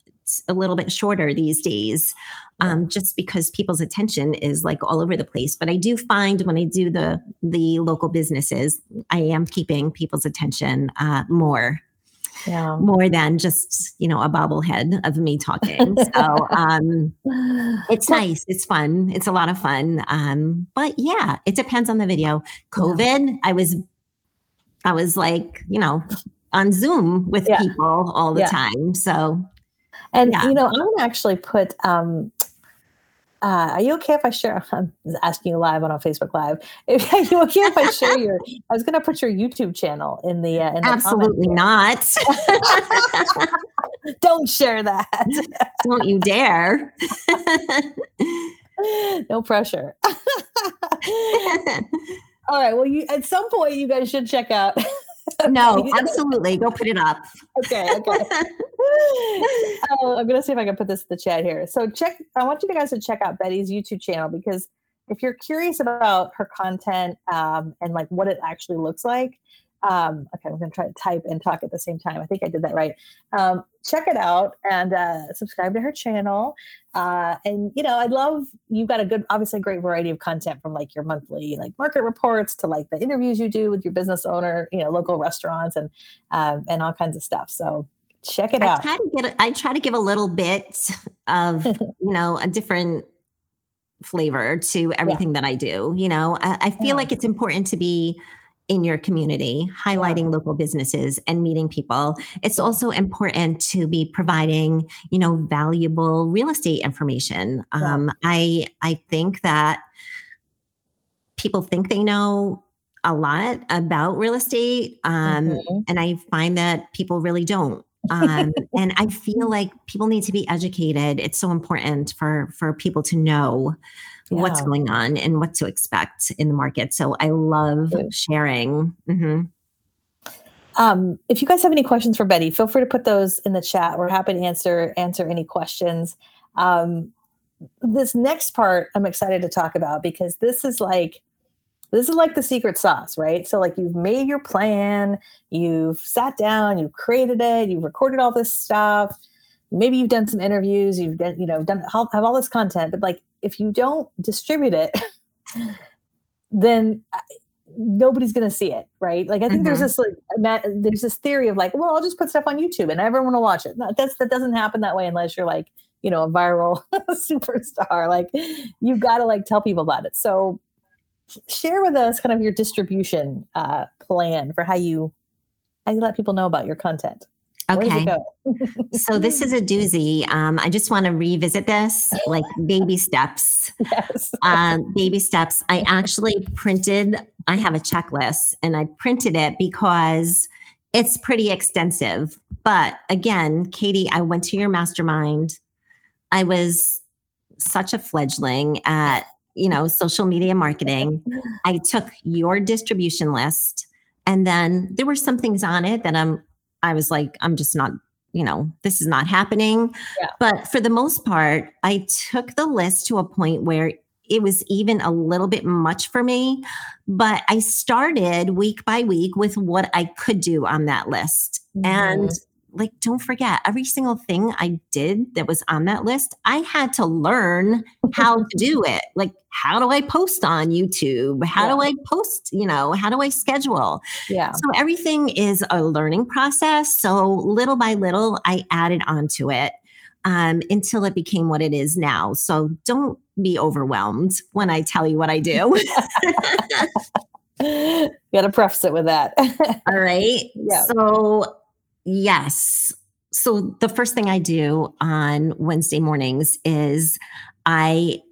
[SPEAKER 3] a little bit shorter these days, um, just because people's attention is like all over the place. But I do find when I do the the local businesses, I am keeping people's attention uh, more.
[SPEAKER 1] Yeah.
[SPEAKER 3] more than just you know a bobblehead of me talking. <laughs> So um, it's nice, it's fun, it's a lot of fun. Um, but yeah, it depends on the video. COVID, I was, I was like you know on Zoom with
[SPEAKER 1] Yeah.
[SPEAKER 3] people all the
[SPEAKER 1] Yeah.
[SPEAKER 3] time. So
[SPEAKER 1] And
[SPEAKER 3] Yeah.
[SPEAKER 1] you know, I'm gonna actually put. Um, uh, are you okay if I share? <laughs> I'm asking you live on a Facebook Live. If, <laughs> are you okay if I share your? I was gonna put your YouTube channel in the. Uh, in the
[SPEAKER 3] absolutely not. <laughs>
[SPEAKER 1] Don't share that.
[SPEAKER 3] Don't you dare.
[SPEAKER 1] no pressure. All right. Well, you at some point you guys should check out.
[SPEAKER 3] No, <laughs> absolutely. Go put it up.
[SPEAKER 1] okay. Okay. <laughs> Oh, I'm gonna see if I can put this in the chat here. So check. I want you guys to check out Betti's YouTube channel because if you're curious about her content um, and like what it actually looks like, um, okay, I'm gonna try to type and talk at the same time. I think I did that right. Um, check it out and uh, subscribe to her channel. Uh, and you know, I love you've got a good, obviously, great variety of content from like your monthly like market reports to like the interviews you do with your business owner, you know, local restaurants and um, and all kinds of stuff. So check it out.
[SPEAKER 3] I
[SPEAKER 1] out.
[SPEAKER 3] try to get. a- I try to give a little bit of <laughs> you know a different flavor to everything that I do. You know, I, I feel
[SPEAKER 1] Yeah.
[SPEAKER 3] like it's important to be in your community, highlighting local businesses and meeting people. It's also important to be providing, you know, valuable real estate information.
[SPEAKER 1] Yeah.
[SPEAKER 3] Um, I I think that people think they know a lot about real estate, um,
[SPEAKER 1] Mhm.
[SPEAKER 3] and I find that people really don't. um, <laughs> and I feel like people need to be educated. It's so important for for people to know what's going on and what to expect in the market. So I love sharing. Mhm.
[SPEAKER 1] Um, if you guys have any questions for Betti, feel free to put those in the chat. We're happy to answer answer any questions. Um, this next part I'm excited to talk about because this is like this is like the secret sauce, right? So like you've made your plan, you've sat down, you've created it, you've recorded all this stuff. Maybe you've done some interviews, you've done, you know, done have all this content, but like if you don't distribute it, <laughs> then uh, nobody's going to see it, right? Like I think there's
[SPEAKER 3] Mhm.
[SPEAKER 1] this like there's this theory of like, well, I'll just put stuff on YouTube and everyone will watch it. No, that's that doesn't happen that way unless you're like, you know, a viral <laughs> superstar. Like you've got to like tell people about it. So share with us kind of your distribution uh, plan for how you how you let people know about your content.
[SPEAKER 3] Okay. So this is a doozy. Um, I just want to revisit this like baby steps. <laughs>
[SPEAKER 1] yes.
[SPEAKER 3] um, baby steps. I actually printed, I have a checklist and I printed it because it's pretty extensive. But again, Katie, I went to your mastermind. I was such a fledgling at, you know, social media marketing. <laughs> I took your distribution list and then there were some things on it that I'm, I was like, I'm just not, you know, this is not happening.
[SPEAKER 1] Yeah.
[SPEAKER 3] But for the most part, I took the list to a point where it was even a little bit much for me. But I started week by week with what I could do on that list. And mm-hmm. like, don't forget, every single thing I did that was on that list, I had to learn how to do it. Like, how do I post on YouTube? How do I post? You know, how do I schedule?
[SPEAKER 1] yeah.
[SPEAKER 3] So everything is a learning process. So little by little, I added onto it um, until it became what it is now. So don't be overwhelmed when I tell you what I do.
[SPEAKER 1] you got to preface it with that. <laughs>
[SPEAKER 3] All right.
[SPEAKER 1] Yeah.
[SPEAKER 3] So, yes. So, the first thing I do on Wednesday mornings is I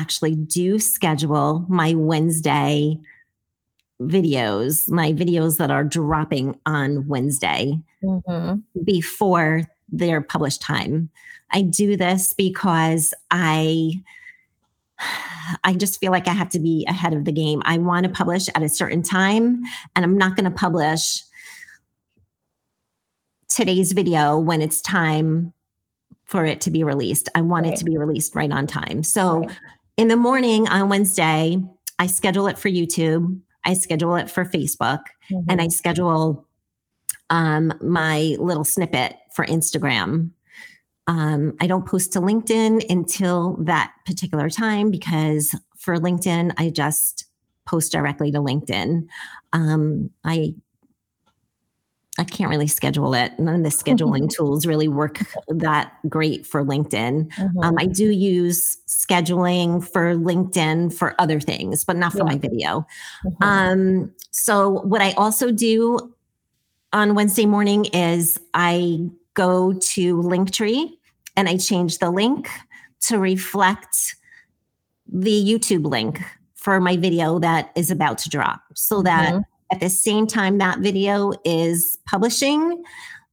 [SPEAKER 3] actually do schedule my Wednesday videos, my videos that are dropping on Wednesday.
[SPEAKER 1] Mhm.
[SPEAKER 3] before their published time. I do this because I I just feel like I have to be ahead of the game. I want to publish at a certain time and I'm not going to publish today's video when it's time for it to be released. I want
[SPEAKER 1] Right.
[SPEAKER 3] it to be released right on time. So
[SPEAKER 1] Right.
[SPEAKER 3] In the morning on Wednesday, I schedule it for YouTube, I schedule it for Facebook, and I schedule um, my little snippet for Instagram. Um, I don't post to LinkedIn until that particular time because for LinkedIn, I just post directly to LinkedIn. Um, I I can't really schedule it. None of the scheduling <laughs> tools really work that great for LinkedIn.
[SPEAKER 1] Mhm.
[SPEAKER 3] Um, I do use scheduling for LinkedIn for other things, but not for
[SPEAKER 1] Yeah.
[SPEAKER 3] my video.
[SPEAKER 1] Mhm.
[SPEAKER 3] Um, so what I also do on Wednesday morning is I go to Linktree and I change the link to reflect the YouTube link for my video that is about to drop so that
[SPEAKER 1] Mhm.
[SPEAKER 3] At the same time that video is publishing,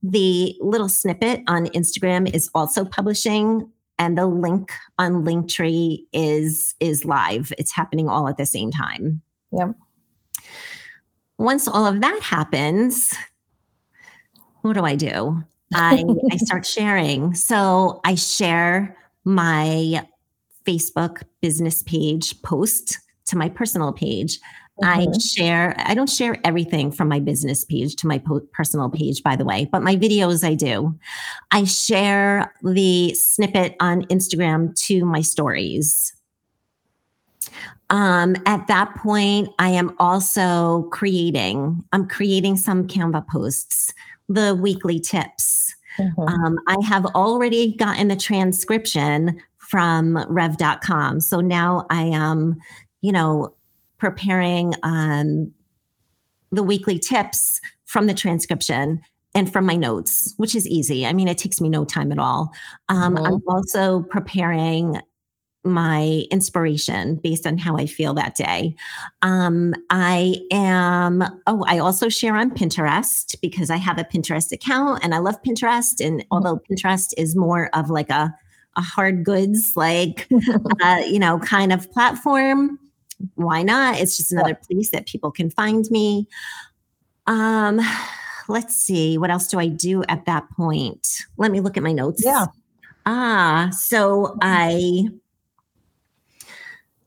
[SPEAKER 3] the little snippet on Instagram is also publishing and the link on Linktree is is live. It's happening all at the same time.
[SPEAKER 1] Yep.
[SPEAKER 3] Once all of that happens, what do I do? I I start <laughs> sharing. So I share my Facebook business page post to my personal page. I
[SPEAKER 1] Mhm.
[SPEAKER 3] share, I don't share everything from my business page to my po- personal page, by the way, but my videos I do. I share the snippet on Instagram to my stories. Um, at that point, I am also creating, I'm creating some Canva posts, the weekly tips.
[SPEAKER 1] Mhm.
[SPEAKER 3] Um, I have already gotten the transcription from rev.com. So now I am, you know, preparing um, the weekly tips from the transcription and from my notes, which is easy. I mean, it takes me no time at all. Um,
[SPEAKER 1] Mhm.
[SPEAKER 3] I'm also preparing my inspiration based on how I feel that day. Um, I am, oh, I also share on Pinterest because I have a Pinterest account and I love Pinterest. And although Pinterest is more of like a, a hard goods, like, <laughs> uh, you know, kind of platform, why not? It's just another place that people can find me. Um, let's see, what else do I do at that point? Let me look at my notes.
[SPEAKER 1] Yeah.
[SPEAKER 3] Ah, so I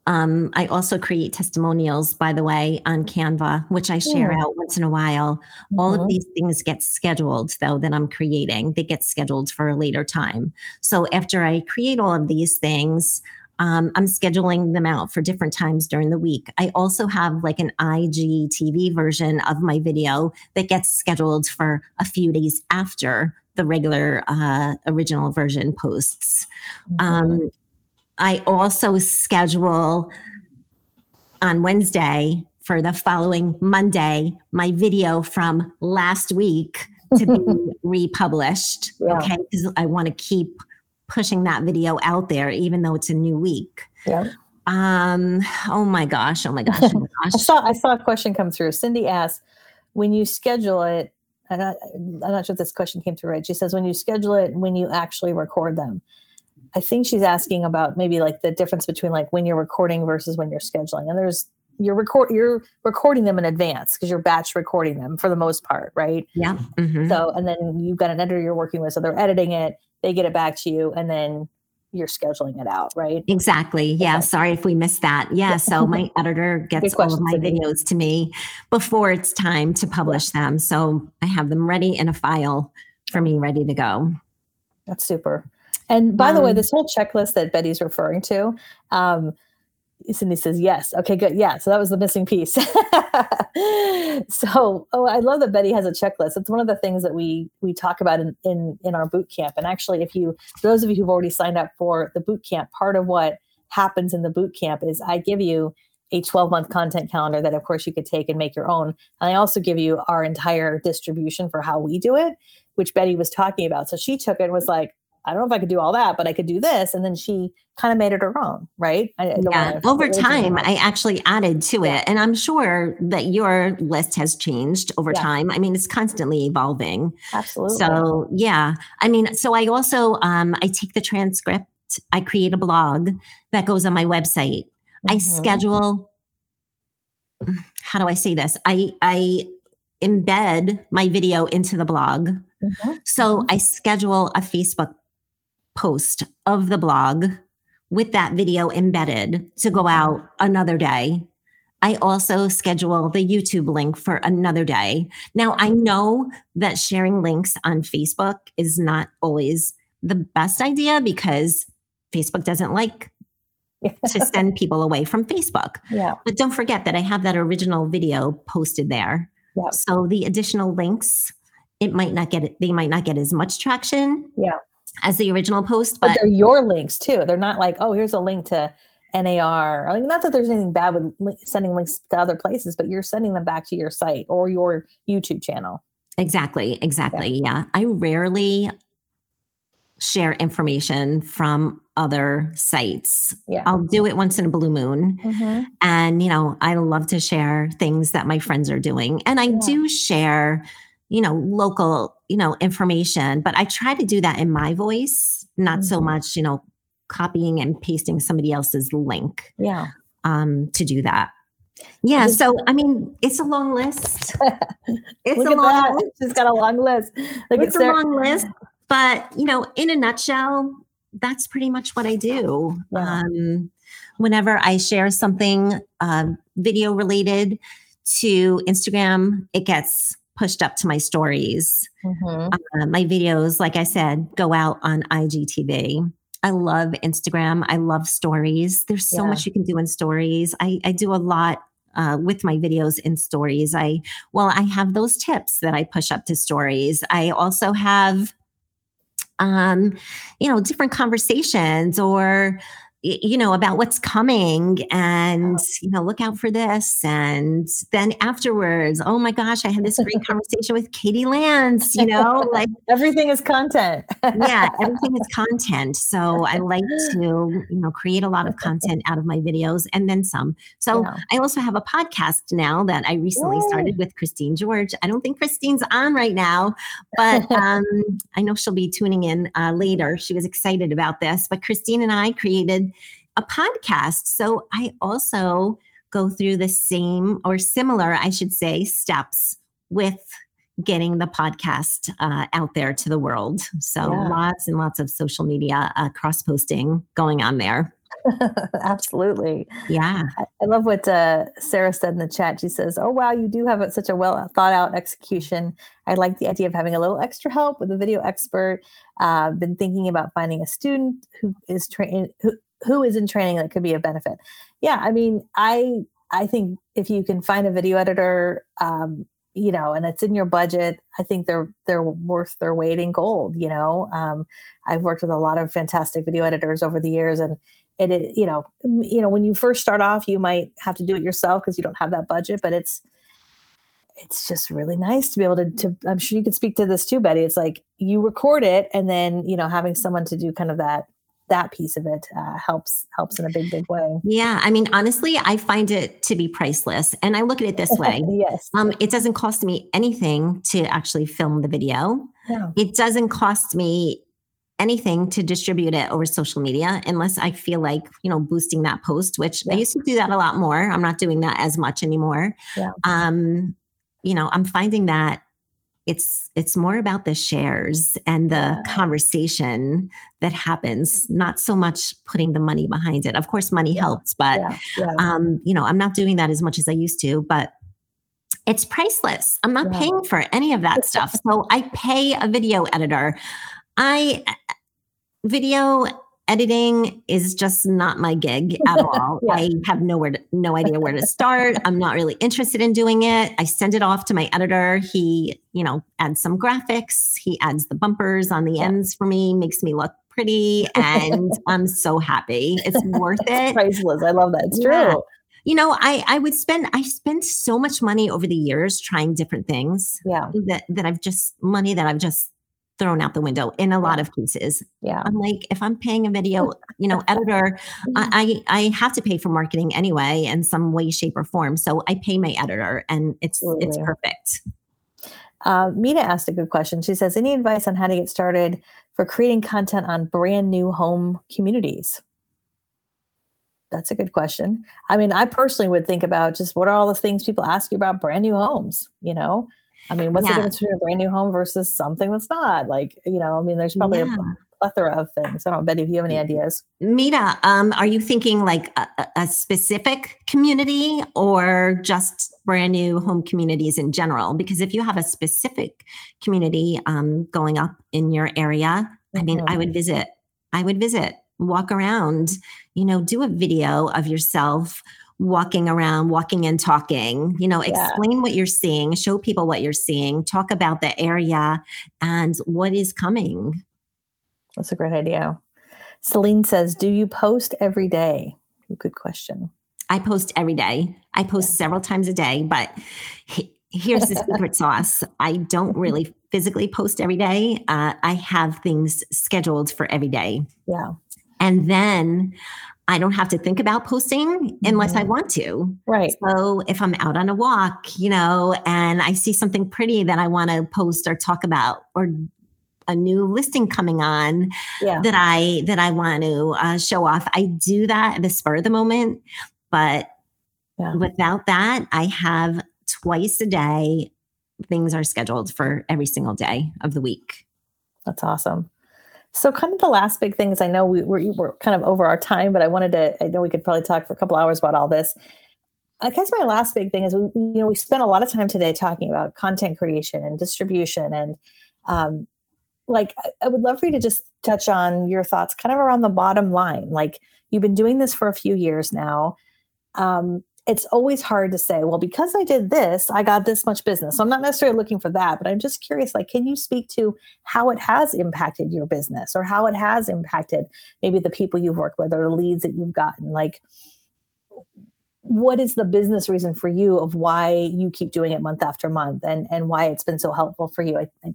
[SPEAKER 3] um I also create testimonials by the way on Canva, which I share
[SPEAKER 1] Hmm.
[SPEAKER 3] out once in a while. All
[SPEAKER 1] Mhm.
[SPEAKER 3] of these things get scheduled though that I'm creating. They get scheduled for a later time. So after I create all of these things, um, I'm scheduling them out for different times during the week. I also have like an IGTV version of my video that gets scheduled for a few days after the regular uh, original version posts.
[SPEAKER 1] Mhm.
[SPEAKER 3] Um, I also schedule on Wednesday for the following Monday my video from last week to be <laughs> republished.
[SPEAKER 1] Yeah.
[SPEAKER 3] Okay. Because I want to keep pushing that video out there, even though it's a new week.
[SPEAKER 1] Yeah.
[SPEAKER 3] Um, oh my gosh, oh my gosh, oh my <laughs>
[SPEAKER 1] I saw I saw a question come through. Cindy asked, when you schedule it, and I, I'm not sure if this question came through right. She says, when you schedule it, when you actually record them. I think she's asking about maybe like the difference between like when you're recording versus when you're scheduling. And there's you're record you're recording them in advance because you're batch recording them for the most part, right?
[SPEAKER 3] Yeah. mhm.
[SPEAKER 1] So and then you've got an editor you're working with, so they're editing it, they get it back to you, and then you're scheduling it out, right?
[SPEAKER 3] Exactly. Yeah.
[SPEAKER 1] Okay.
[SPEAKER 3] Sorry if we missed that. Yeah. So my <laughs> editor gets all of my videos to me before it's time to publish them. So I have them ready in a file for me, ready to go.
[SPEAKER 1] That's super. And by the way,
[SPEAKER 3] Um,
[SPEAKER 1] this whole checklist that Betti's referring to, um, Cindy says yes. Okay, good. Yeah, so that was the missing piece. <laughs> so, oh, I love that Betti has a checklist. It's one of the things that we we talk about in in in our boot camp. And actually, if you those of you who've already signed up for the boot camp, part of what happens in the boot camp is I give you a 12 month content calendar that of course you could take and make your own. And I also give you our entire distribution for how we do it, which Betti was talking about. So she took it and was like, I don't know if I could do all that, but I could do this. And then she kind of made it her own, right? I, I
[SPEAKER 3] Yeah. Over time. I actually added to it. And I'm sure that your list has changed over
[SPEAKER 1] Yeah.
[SPEAKER 3] time. I mean, it's constantly evolving.
[SPEAKER 1] absolutely.
[SPEAKER 3] So yeah, I mean, so I also um, I take the transcript. I create a blog that goes on my website. I
[SPEAKER 1] Mhm.
[SPEAKER 3] schedule. How do I say this? I I embed my video into the blog.
[SPEAKER 1] Mhm.
[SPEAKER 3] So I schedule a Facebook post of the blog with that video embedded to go mm-hmm. out another day. I also schedule the YouTube link for another day. Now, I mm-hmm. know that sharing links on Facebook is not always the best idea because Facebook doesn't like to <laughs> send people away from Facebook.
[SPEAKER 1] yeah.
[SPEAKER 3] But don't forget that I have that original video posted there.
[SPEAKER 1] Yep.
[SPEAKER 3] So the additional links it might not get it, they might not get as much traction
[SPEAKER 1] Yeah.
[SPEAKER 3] As the original post,
[SPEAKER 1] But
[SPEAKER 3] but
[SPEAKER 1] they're your links too. They're not like, oh, here's a link to NAR. I mean, not that there's anything bad with sending links to other places, but you're sending them back to your site or your YouTube channel.
[SPEAKER 3] exactly, exactly. Yeah. I rarely share information from other sites.
[SPEAKER 1] Yeah.
[SPEAKER 3] I'll do it once in a blue moon.
[SPEAKER 1] Mm-hmm.
[SPEAKER 3] And, you know, I love to share things that my friends are doing. And I
[SPEAKER 1] Yeah.
[SPEAKER 3] do share, you know, local, you know, information, but I try to do that in my voice, not so
[SPEAKER 1] Mhm.
[SPEAKER 3] much, you know, copying and pasting somebody else's link
[SPEAKER 1] Yeah.
[SPEAKER 3] um to do that. Yeah, so <laughs> I mean, it's a long list. It's a long
[SPEAKER 1] that.
[SPEAKER 3] list.
[SPEAKER 1] She's got a long list. Look
[SPEAKER 3] It's a
[SPEAKER 1] Sarah.
[SPEAKER 3] long list, but you know, in a nutshell, that's pretty much what I do.
[SPEAKER 1] Yeah.
[SPEAKER 3] Um, whenever I share something um, video related to Instagram, it gets pushed up to my stories.
[SPEAKER 1] Mhm.
[SPEAKER 3] Uh, my videos, like I said, go out on IGTV. I love Instagram. I love stories. There's so
[SPEAKER 1] Yeah.
[SPEAKER 3] much you can do in stories. I, I do a lot uh, with my videos in stories. I well, I have those tips that I push up to stories. I also have, um, you know, different conversations or you know about what's coming and you know look out for this and then afterwards oh my gosh i had this great <laughs> conversation with katie lance you know like <laughs>
[SPEAKER 1] Everything is content.
[SPEAKER 3] yeah <laughs> everything is content so i like to you know create a lot of content out of my videos and then some so
[SPEAKER 1] Yeah.
[SPEAKER 3] i also have a podcast now that i recently
[SPEAKER 1] Yay.
[SPEAKER 3] started with christine george i don't think christine's on right now but um, i know she'll be tuning in uh, later she was excited about this but christine and i created a podcast so i also go through the same or similar i should say steps with getting the podcast uh, out there to the world. So
[SPEAKER 1] Yeah.
[SPEAKER 3] lots and lots of social media uh, cross posting going on there. <laughs>
[SPEAKER 1] Absolutely.
[SPEAKER 3] Yeah.
[SPEAKER 1] I- I love what uh, Sarah said in the chat. She says, "Oh wow, you do have such a well thought out execution. I like the idea of having a little extra help with a video expert. Uh, I've been thinking about finding a student who is trained who who is in training that could be a benefit. Yeah, I mean, I I think if you can find a video editor, um, you know, and it's in your budget, I think they're they're worth their weight in gold. You know, um, I've worked with a lot of fantastic video editors over the years, and it, it you know you know when you first start off you might have to do it yourself because you don't have that budget but it's it's just really nice to be able to, to i'm sure you could speak to this too betti it's like you record it and then you know having someone to do kind of that that piece of it uh, helps helps in a big big way
[SPEAKER 3] Yeah. I mean, honestly, I find it to be priceless. And I look at it this way. <laughs>
[SPEAKER 1] yes
[SPEAKER 3] Um, it doesn't cost me anything to actually film the video.
[SPEAKER 1] yeah.
[SPEAKER 3] It doesn't cost me anything to distribute it over social media unless I feel like, you know, boosting that post, which I used to do that a lot more. I'm not doing that as much anymore.
[SPEAKER 1] Yeah.
[SPEAKER 3] Um, you know, I'm finding that it's it's more about the shares and the conversation that happens, not so much putting the money behind it. Of course, money
[SPEAKER 1] Yeah.
[SPEAKER 3] helps, but
[SPEAKER 1] yeah yeah
[SPEAKER 3] um, you know, I'm not doing that as much as I used to, but it's priceless. I'm not paying for any of that stuff. <laughs> So I pay a video editor. I video editing is just not my gig at <laughs> all.
[SPEAKER 1] Yeah.
[SPEAKER 3] I have nowhere to, no idea where to start. I'm not really interested in doing it. I send it off to my editor. He, you know, adds some graphics. He adds the bumpers on the
[SPEAKER 1] Yeah.
[SPEAKER 3] ends for me, makes me look pretty, and <laughs> I'm so happy. It's worth it
[SPEAKER 1] priceless i love that it's
[SPEAKER 3] Yeah.
[SPEAKER 1] true
[SPEAKER 3] you know i i would spend i spent so much money over the years trying different things
[SPEAKER 1] yeah
[SPEAKER 3] that that i've just money that i've just thrown out the window in a lot of cases
[SPEAKER 1] yeah
[SPEAKER 3] i'm like if i'm paying a video you know editor I, <laughs> I i have to pay for marketing anyway in some way shape or form so i pay my editor and it's it's perfect
[SPEAKER 1] Uh, Mina asked a good question. She says, "Any advice on how to get started for creating content on brand new home communities?" That's a good question. I mean, I personally would think about just what are all the things people ask you about brand new homes. You know, I mean, what's the difference between a brand new home versus something that's not? Like, you know, I mean, there's probably
[SPEAKER 3] Yeah.
[SPEAKER 1] a plethora of things. I don't know, Betti, if you have any ideas.
[SPEAKER 3] mita um are you thinking like a, a- specific community or just brand new home communities in general because if you have a specific community um going up in your area i mean i would visit i would visit walk around you know do a video of yourself walking around, walking and talking. You know,
[SPEAKER 1] Yeah.
[SPEAKER 3] explain what you're seeing, show people what you're seeing, talk about the area and what is coming.
[SPEAKER 1] That's a great idea. Celine says, Do you post every day? Good question.
[SPEAKER 3] I post every day. I post several times a day, but he- here's the <laughs> secret sauce. I don't really physically post every day. Uh, I have things scheduled for every day.
[SPEAKER 1] Yeah.
[SPEAKER 3] And then I don't have to think about posting unless I
[SPEAKER 1] Mhm.
[SPEAKER 3] want to.
[SPEAKER 1] Right.
[SPEAKER 3] So if I'm out on a walk, you know, and I see something pretty that I want to post or talk about, or a new listing coming on
[SPEAKER 1] Yeah.
[SPEAKER 3] that I that I want to uh, show off, I do that at the spur of the moment. But
[SPEAKER 1] Yeah.
[SPEAKER 3] without that, I have twice a day. Things are scheduled for every single day of the week.
[SPEAKER 1] That's awesome. So, kind of the last big thing is I know we, we're, we're kind of over our time, but I wanted to, I know we could probably talk for a couple hours about all this. I guess my last big thing is, we, you know, we spent a lot of time today talking about content creation and distribution. And um, like, I would love for you to just touch on your thoughts kind of around the bottom line. Like, you've been doing this for a few years now. Um, it's always hard to say, well, because I did this, I got this much business. So I'm not necessarily looking for that, but I'm just curious, like, can you speak to how it has impacted your business or how it has impacted maybe the people you've worked with or the leads that you've gotten? Like, what is the business reason for you of why you keep doing it month after month and and why it's been so helpful for you? I, I,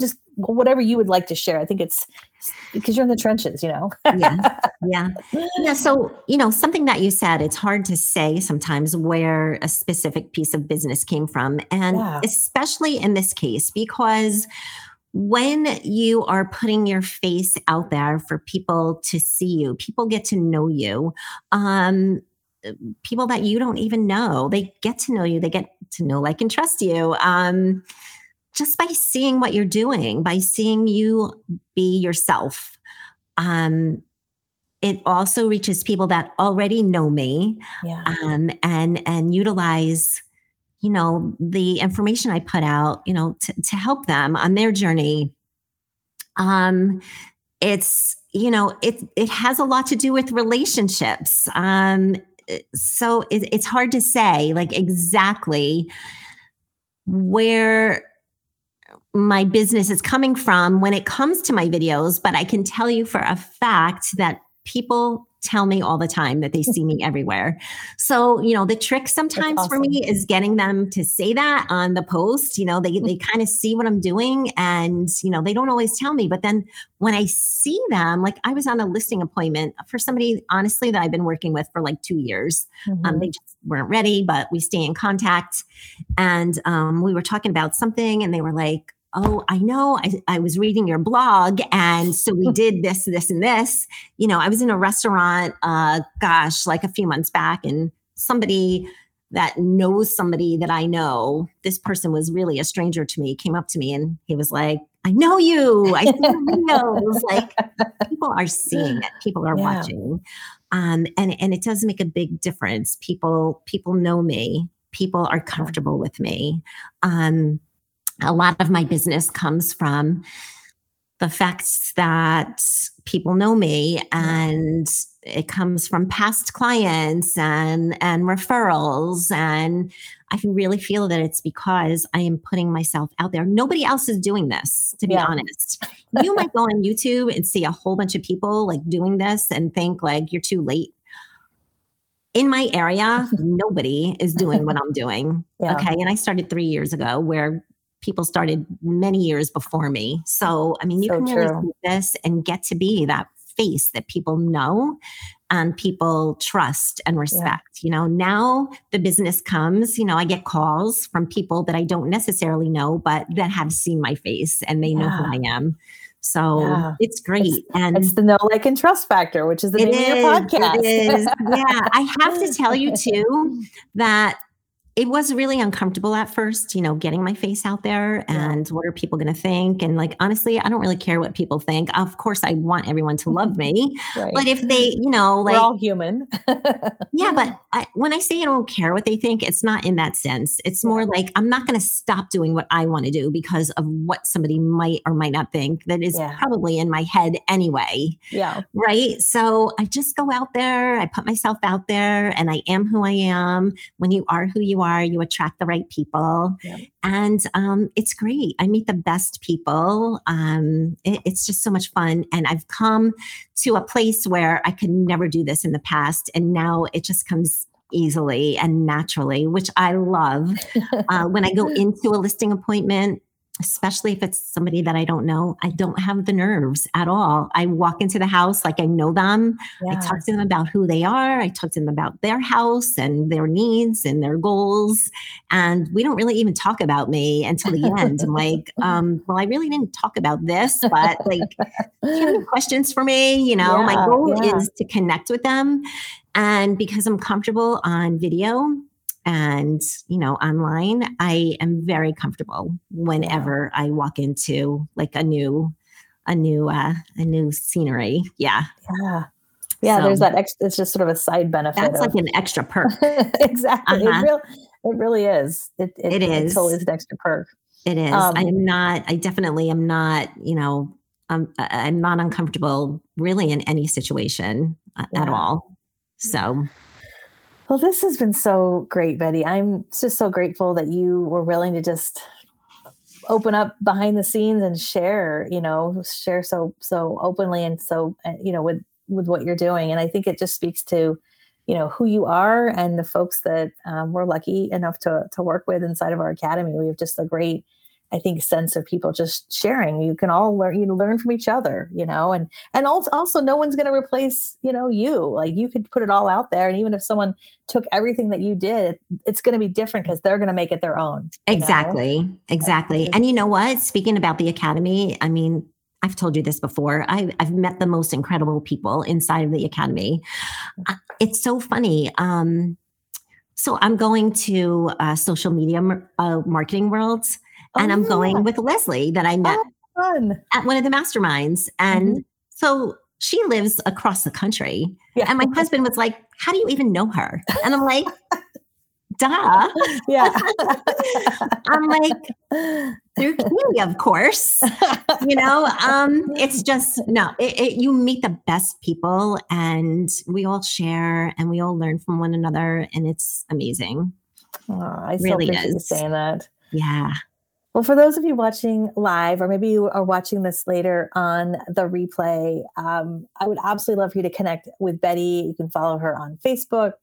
[SPEAKER 1] just whatever you would like to share. I think it's because you're in the trenches, you know.
[SPEAKER 3] Yeah. <laughs> yeah. Yeah. So, you know, something that you said, it's hard to say sometimes where a specific piece of business came from. And
[SPEAKER 1] Yeah.
[SPEAKER 3] especially in this case, because when you are putting your face out there for people to see you, people get to know you. Um, people that you don't even know, they get to know you, they get to know, like, and trust you. Um, just by seeing what you're doing, by seeing you be yourself. Um, it also reaches people that already know me
[SPEAKER 1] Yeah.
[SPEAKER 3] um, and and utilize you know the information i put out you know to, to help them on their journey um it's you know it it has a lot to do with relationships um so it, it's hard to say like exactly where my business is coming from when it comes to my videos but i can tell you for a fact that people tell me all the time that they see me <laughs> everywhere. So, you know, the trick sometimes for me is getting them to say that on the post. You know, they they <laughs> kind of see what I'm doing and, you know, they don't always tell me, but then when I see them, like I was on a listing appointment for somebody honestly that I've been working with for like 2 years. Um,
[SPEAKER 1] Mhm.
[SPEAKER 3] they just weren't ready, but we stay in contact. And um, we were talking about something, and they were like, Oh, I know. I, I was reading your blog. And so we <laughs> did this, this, and this. You know, I was in a restaurant, uh, gosh, like a few months back, and somebody that knows somebody that I know, this person was really a stranger to me, came up to me and he was like, I know you. I see videos. like people are seeing it. People are
[SPEAKER 1] Yeah.
[SPEAKER 3] watching. Um, and, and it does make a big difference. People, people know me. People are comfortable with me. Um, a lot of my business comes from the fact that people know me and it comes from past clients and and referrals. And i can really feel that it's because i am putting myself out there. Nobody else is doing this to be
[SPEAKER 1] Yeah.
[SPEAKER 3] honest. You might go on <laughs> youtube and see a whole bunch of people like doing this and think like you're too late. In my area <laughs> nobody is doing what i'm doing.
[SPEAKER 1] Yeah.
[SPEAKER 3] okay? And i started three years ago where people started many years before me so i mean you
[SPEAKER 1] So
[SPEAKER 3] can really
[SPEAKER 1] true.
[SPEAKER 3] see this and get to be that face that people know and people trust and respect you know now the business comes you know i get calls from people that i don't necessarily know but that have seen my face and they know who i am so
[SPEAKER 1] Yeah.
[SPEAKER 3] it's great and
[SPEAKER 1] It's the know like and trust factor, which is the name of your podcast.
[SPEAKER 3] Is. Yeah. I have to <laughs> tell you too that it was really uncomfortable at first, you know, getting my face out there and yeah. what are people going to think? And like, honestly, I don't really care what people think. Of course, I want everyone to love me. <laughs> right. But if they, you know, like,
[SPEAKER 1] we're all human. <laughs>
[SPEAKER 3] yeah. But I, when I say I don't care what they think, it's not in that sense. It's more like I'm not going to stop doing what I want to do because of what somebody might or might not think that is yeah. probably in my head anyway.
[SPEAKER 1] Yeah.
[SPEAKER 3] Right. So I just go out there, I put myself out there, and I am who I am. When you are who you are, you attract the right people. Yeah. And um, it's great. I meet the best people. Um, it, it's just so much fun. And I've come to a place where I could never do this in the past. And now it just comes easily and naturally, which I love. <laughs> Uh, when I go into a listing appointment, especially if it's somebody that I don't know, I don't have the nerves at all. I walk into the house like I know them. Yeah. I talk to them about who they are. I talk to them about their house and their needs and their goals. And we don't really even talk about me until the end. I'm like, um, well, I really didn't talk about this, but like, do you have any <laughs> questions for me? You know, yeah, my goal yeah. is to connect with them. And because I'm comfortable on video, and you know online i am very comfortable whenever yeah. i walk into like a new a new uh a new scenery. Yeah.
[SPEAKER 1] Yeah. Yeah so, there's that ex- it's just sort of a side benefit
[SPEAKER 3] that's of, like an extra <laughs> perk.
[SPEAKER 1] Exactly. Uh-huh. it, real, it really is. It,
[SPEAKER 3] it, it is
[SPEAKER 1] it totally is an extra perk.
[SPEAKER 3] It is. Um, i am not i definitely am not you know i'm i'm not uncomfortable really in any situation uh, yeah. at all. So
[SPEAKER 1] well, this has been so great, Betti. I'm just so grateful that you were willing to just open up behind the scenes and share, you know, share so so openly and so uh, you know with with what you're doing. And I think it just speaks to you know who you are and the folks that um, we're lucky enough to to work with inside of our academy. We have just a great I think sense of people just sharing. You can all learn, you learn from each other, you know, and and also, also no one's going to replace, you know, you. Like you could put it all out there, and even if someone took everything that you did, it's going to be different because they're going to make it their own.
[SPEAKER 3] Exactly, know? exactly. And you know what? Speaking about the academy, I mean, I've told you this before. I, have met the most incredible people inside of the academy. It's so funny. Um, so I'm going to uh, social media uh, marketing worlds and oh, I'm going with Leslie that I met oh, at one of the masterminds. And mm-hmm. so she lives across the country. Yeah. And my husband was like, How do you even know her? And I'm like, <laughs> Duh.
[SPEAKER 1] Yeah. <laughs>
[SPEAKER 3] I'm like, through <laughs> Keely, of course. you know, um, it's just no, it, it, you meet the best people and we all share and we all learn from one another, and it's amazing.
[SPEAKER 1] Oh, I really is. saying that.
[SPEAKER 3] Yeah.
[SPEAKER 1] Well, for those of you watching live, or maybe you are watching this later on the replay, um, I would absolutely love for you to connect with Betti. You can follow her on Facebook.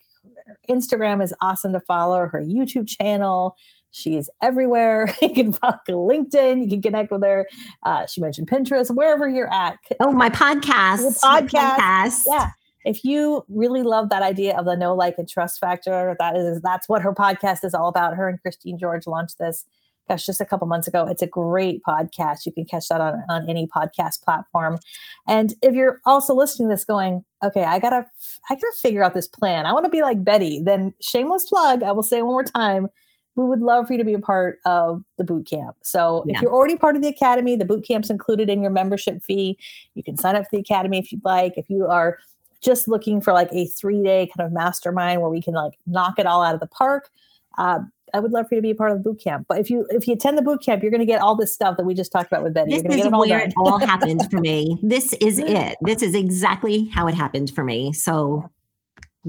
[SPEAKER 1] Instagram is awesome to follow. Her YouTube channel, she is everywhere. <laughs> you can follow LinkedIn. You can connect with her. Uh, she mentioned Pinterest. Wherever you're at.
[SPEAKER 3] Oh, my podcast.
[SPEAKER 1] Your podcast. podcast. Yeah if you really love that idea of the know like and trust factor that is that's what her podcast is all about her and christine george launched this gosh, just a couple months ago. It's a great podcast. You can catch that on, on any podcast platform. And if you're also listening to this going, okay, I gotta I gotta figure out this plan. I want to be like Betti, then shameless plug, I will say one more time. We would love for you to be a part of the boot camp. So yeah. if you're already part of the academy, the boot camp's included in your membership fee. You can sign up for the academy if you'd like. If you are just looking for like a three day kind of mastermind where we can like knock it all out of the park, uh, I would love for you to be a part of the boot camp. But if you if you attend the boot camp, you're going to get all this stuff that we just talked about with Betti.
[SPEAKER 3] This
[SPEAKER 1] is
[SPEAKER 3] it where it all happened for me. This is <laughs> it. This is exactly how it happened for me. So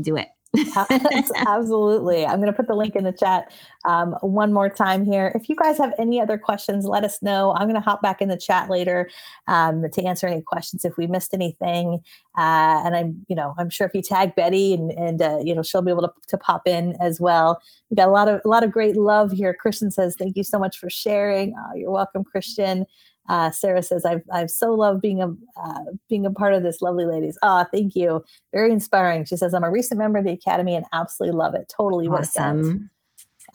[SPEAKER 3] do it.
[SPEAKER 1] Absolutely. I'm going to put the link in the chat um, one more time here. If you guys have any other questions, let us know. I'm going to hop back in the chat later um, to answer any questions if we missed anything. Uh, and I'm, you know, I'm sure if you tag Betti and, and uh, you know, she'll be able to, to pop in as well. We got a lot of a lot of great love here. Christian says, "Thank you so much for sharing." Oh, you're welcome, Christian. Uh, Sarah says, "I've I've so loved being a uh, being a part of this, lovely ladies." Ah, oh, thank you, very inspiring. She says, "I'm a recent member of the academy and absolutely love it. Totally awesome.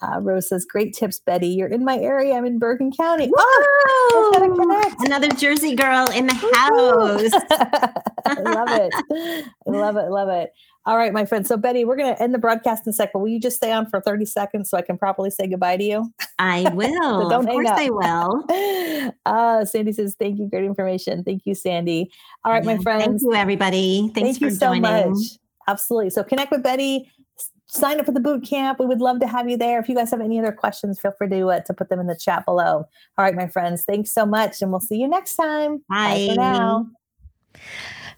[SPEAKER 1] Uh, Rose says, "Great tips, Betti. You're in my area. I'm in Bergen County.
[SPEAKER 3] Oh, another Jersey girl in the house. <laughs>
[SPEAKER 1] I love it. I love it. Love it. All right, my friend. So, Betti, we're going to end the broadcast in a second. Will you just stay on for 30 seconds so I can properly say goodbye to you?
[SPEAKER 3] I <laughs> will. so don't of course, I will. <laughs>
[SPEAKER 1] Uh, Sandy says, Thank you. Great information. Thank you, Sandy. All right, yeah, my friends.
[SPEAKER 3] Thank you, everybody. Thanks Thank for you so joining. much.
[SPEAKER 1] Absolutely. So, connect with Betti. Sign up for the boot camp. We would love to have you there. If you guys have any other questions, feel free to uh, to put them in the chat below. All right, my friends. Thanks so much, and we'll see you next time.
[SPEAKER 3] Bye, Bye for now.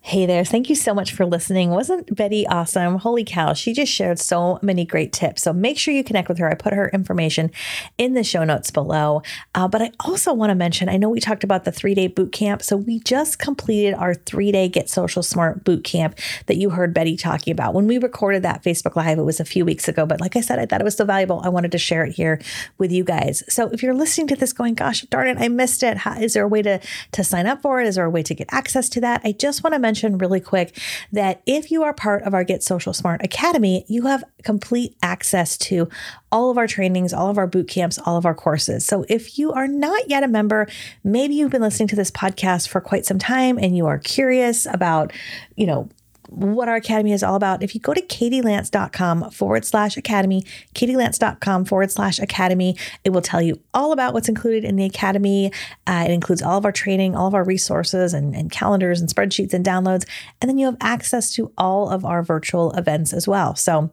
[SPEAKER 1] Hey there. Thank you so much for listening. Wasn't Betti awesome? Holy cow. She just shared so many great tips. So make sure you connect with her. I put her information in the show notes below. Uh, but I also want to mention I know we talked about the three day boot camp. So we just completed our three day Get Social Smart boot camp that you heard Betti talking about. When we recorded that Facebook Live, it was a few weeks ago. But like I said, I thought it was so valuable. I wanted to share it here with you guys. So if you're listening to this going, gosh, darn it, I missed it. How, is there a way to, to sign up for it? Is there a way to get access to that? I just want to mention mention really quick that if you are part of our Get Social Smart Academy, you have complete access to all of our trainings, all of our boot camps, all of our courses. So if you are not yet a member, maybe you've been listening to this podcast for quite some time and you are curious about, you know, what our academy is all about, if you go to katielance.com forward slash academy, katielance.com forward slash academy, it will tell you all about what's included in the academy. Uh, it includes all of our training, all of our resources and, and calendars and spreadsheets and downloads. And then you have access to all of our virtual events as well. So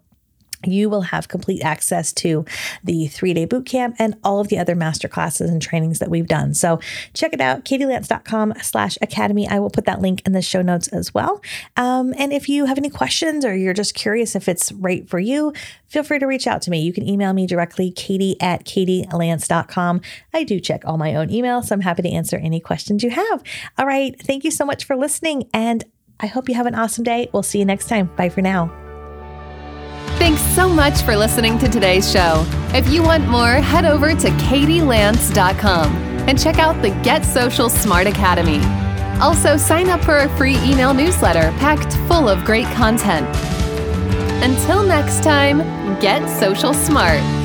[SPEAKER 1] you will have complete access to the three day boot camp and all of the other master classes and trainings that we've done. So check it out, katielance.com slash academy. I will put that link in the show notes as well. Um, and if you have any questions or you're just curious if it's right for you, feel free to reach out to me. You can email me directly, katie at katielance.com. I do check all my own emails, so I'm happy to answer any questions you have. All right. Thank you so much for listening. And I hope you have an awesome day. We'll see you next time. Bye for now.
[SPEAKER 2] Thanks so much for listening to today's show. If you want more, head over to katielance.com and check out the Get Social Smart Academy. Also, sign up for a free email newsletter packed full of great content. Until next time, get social smart.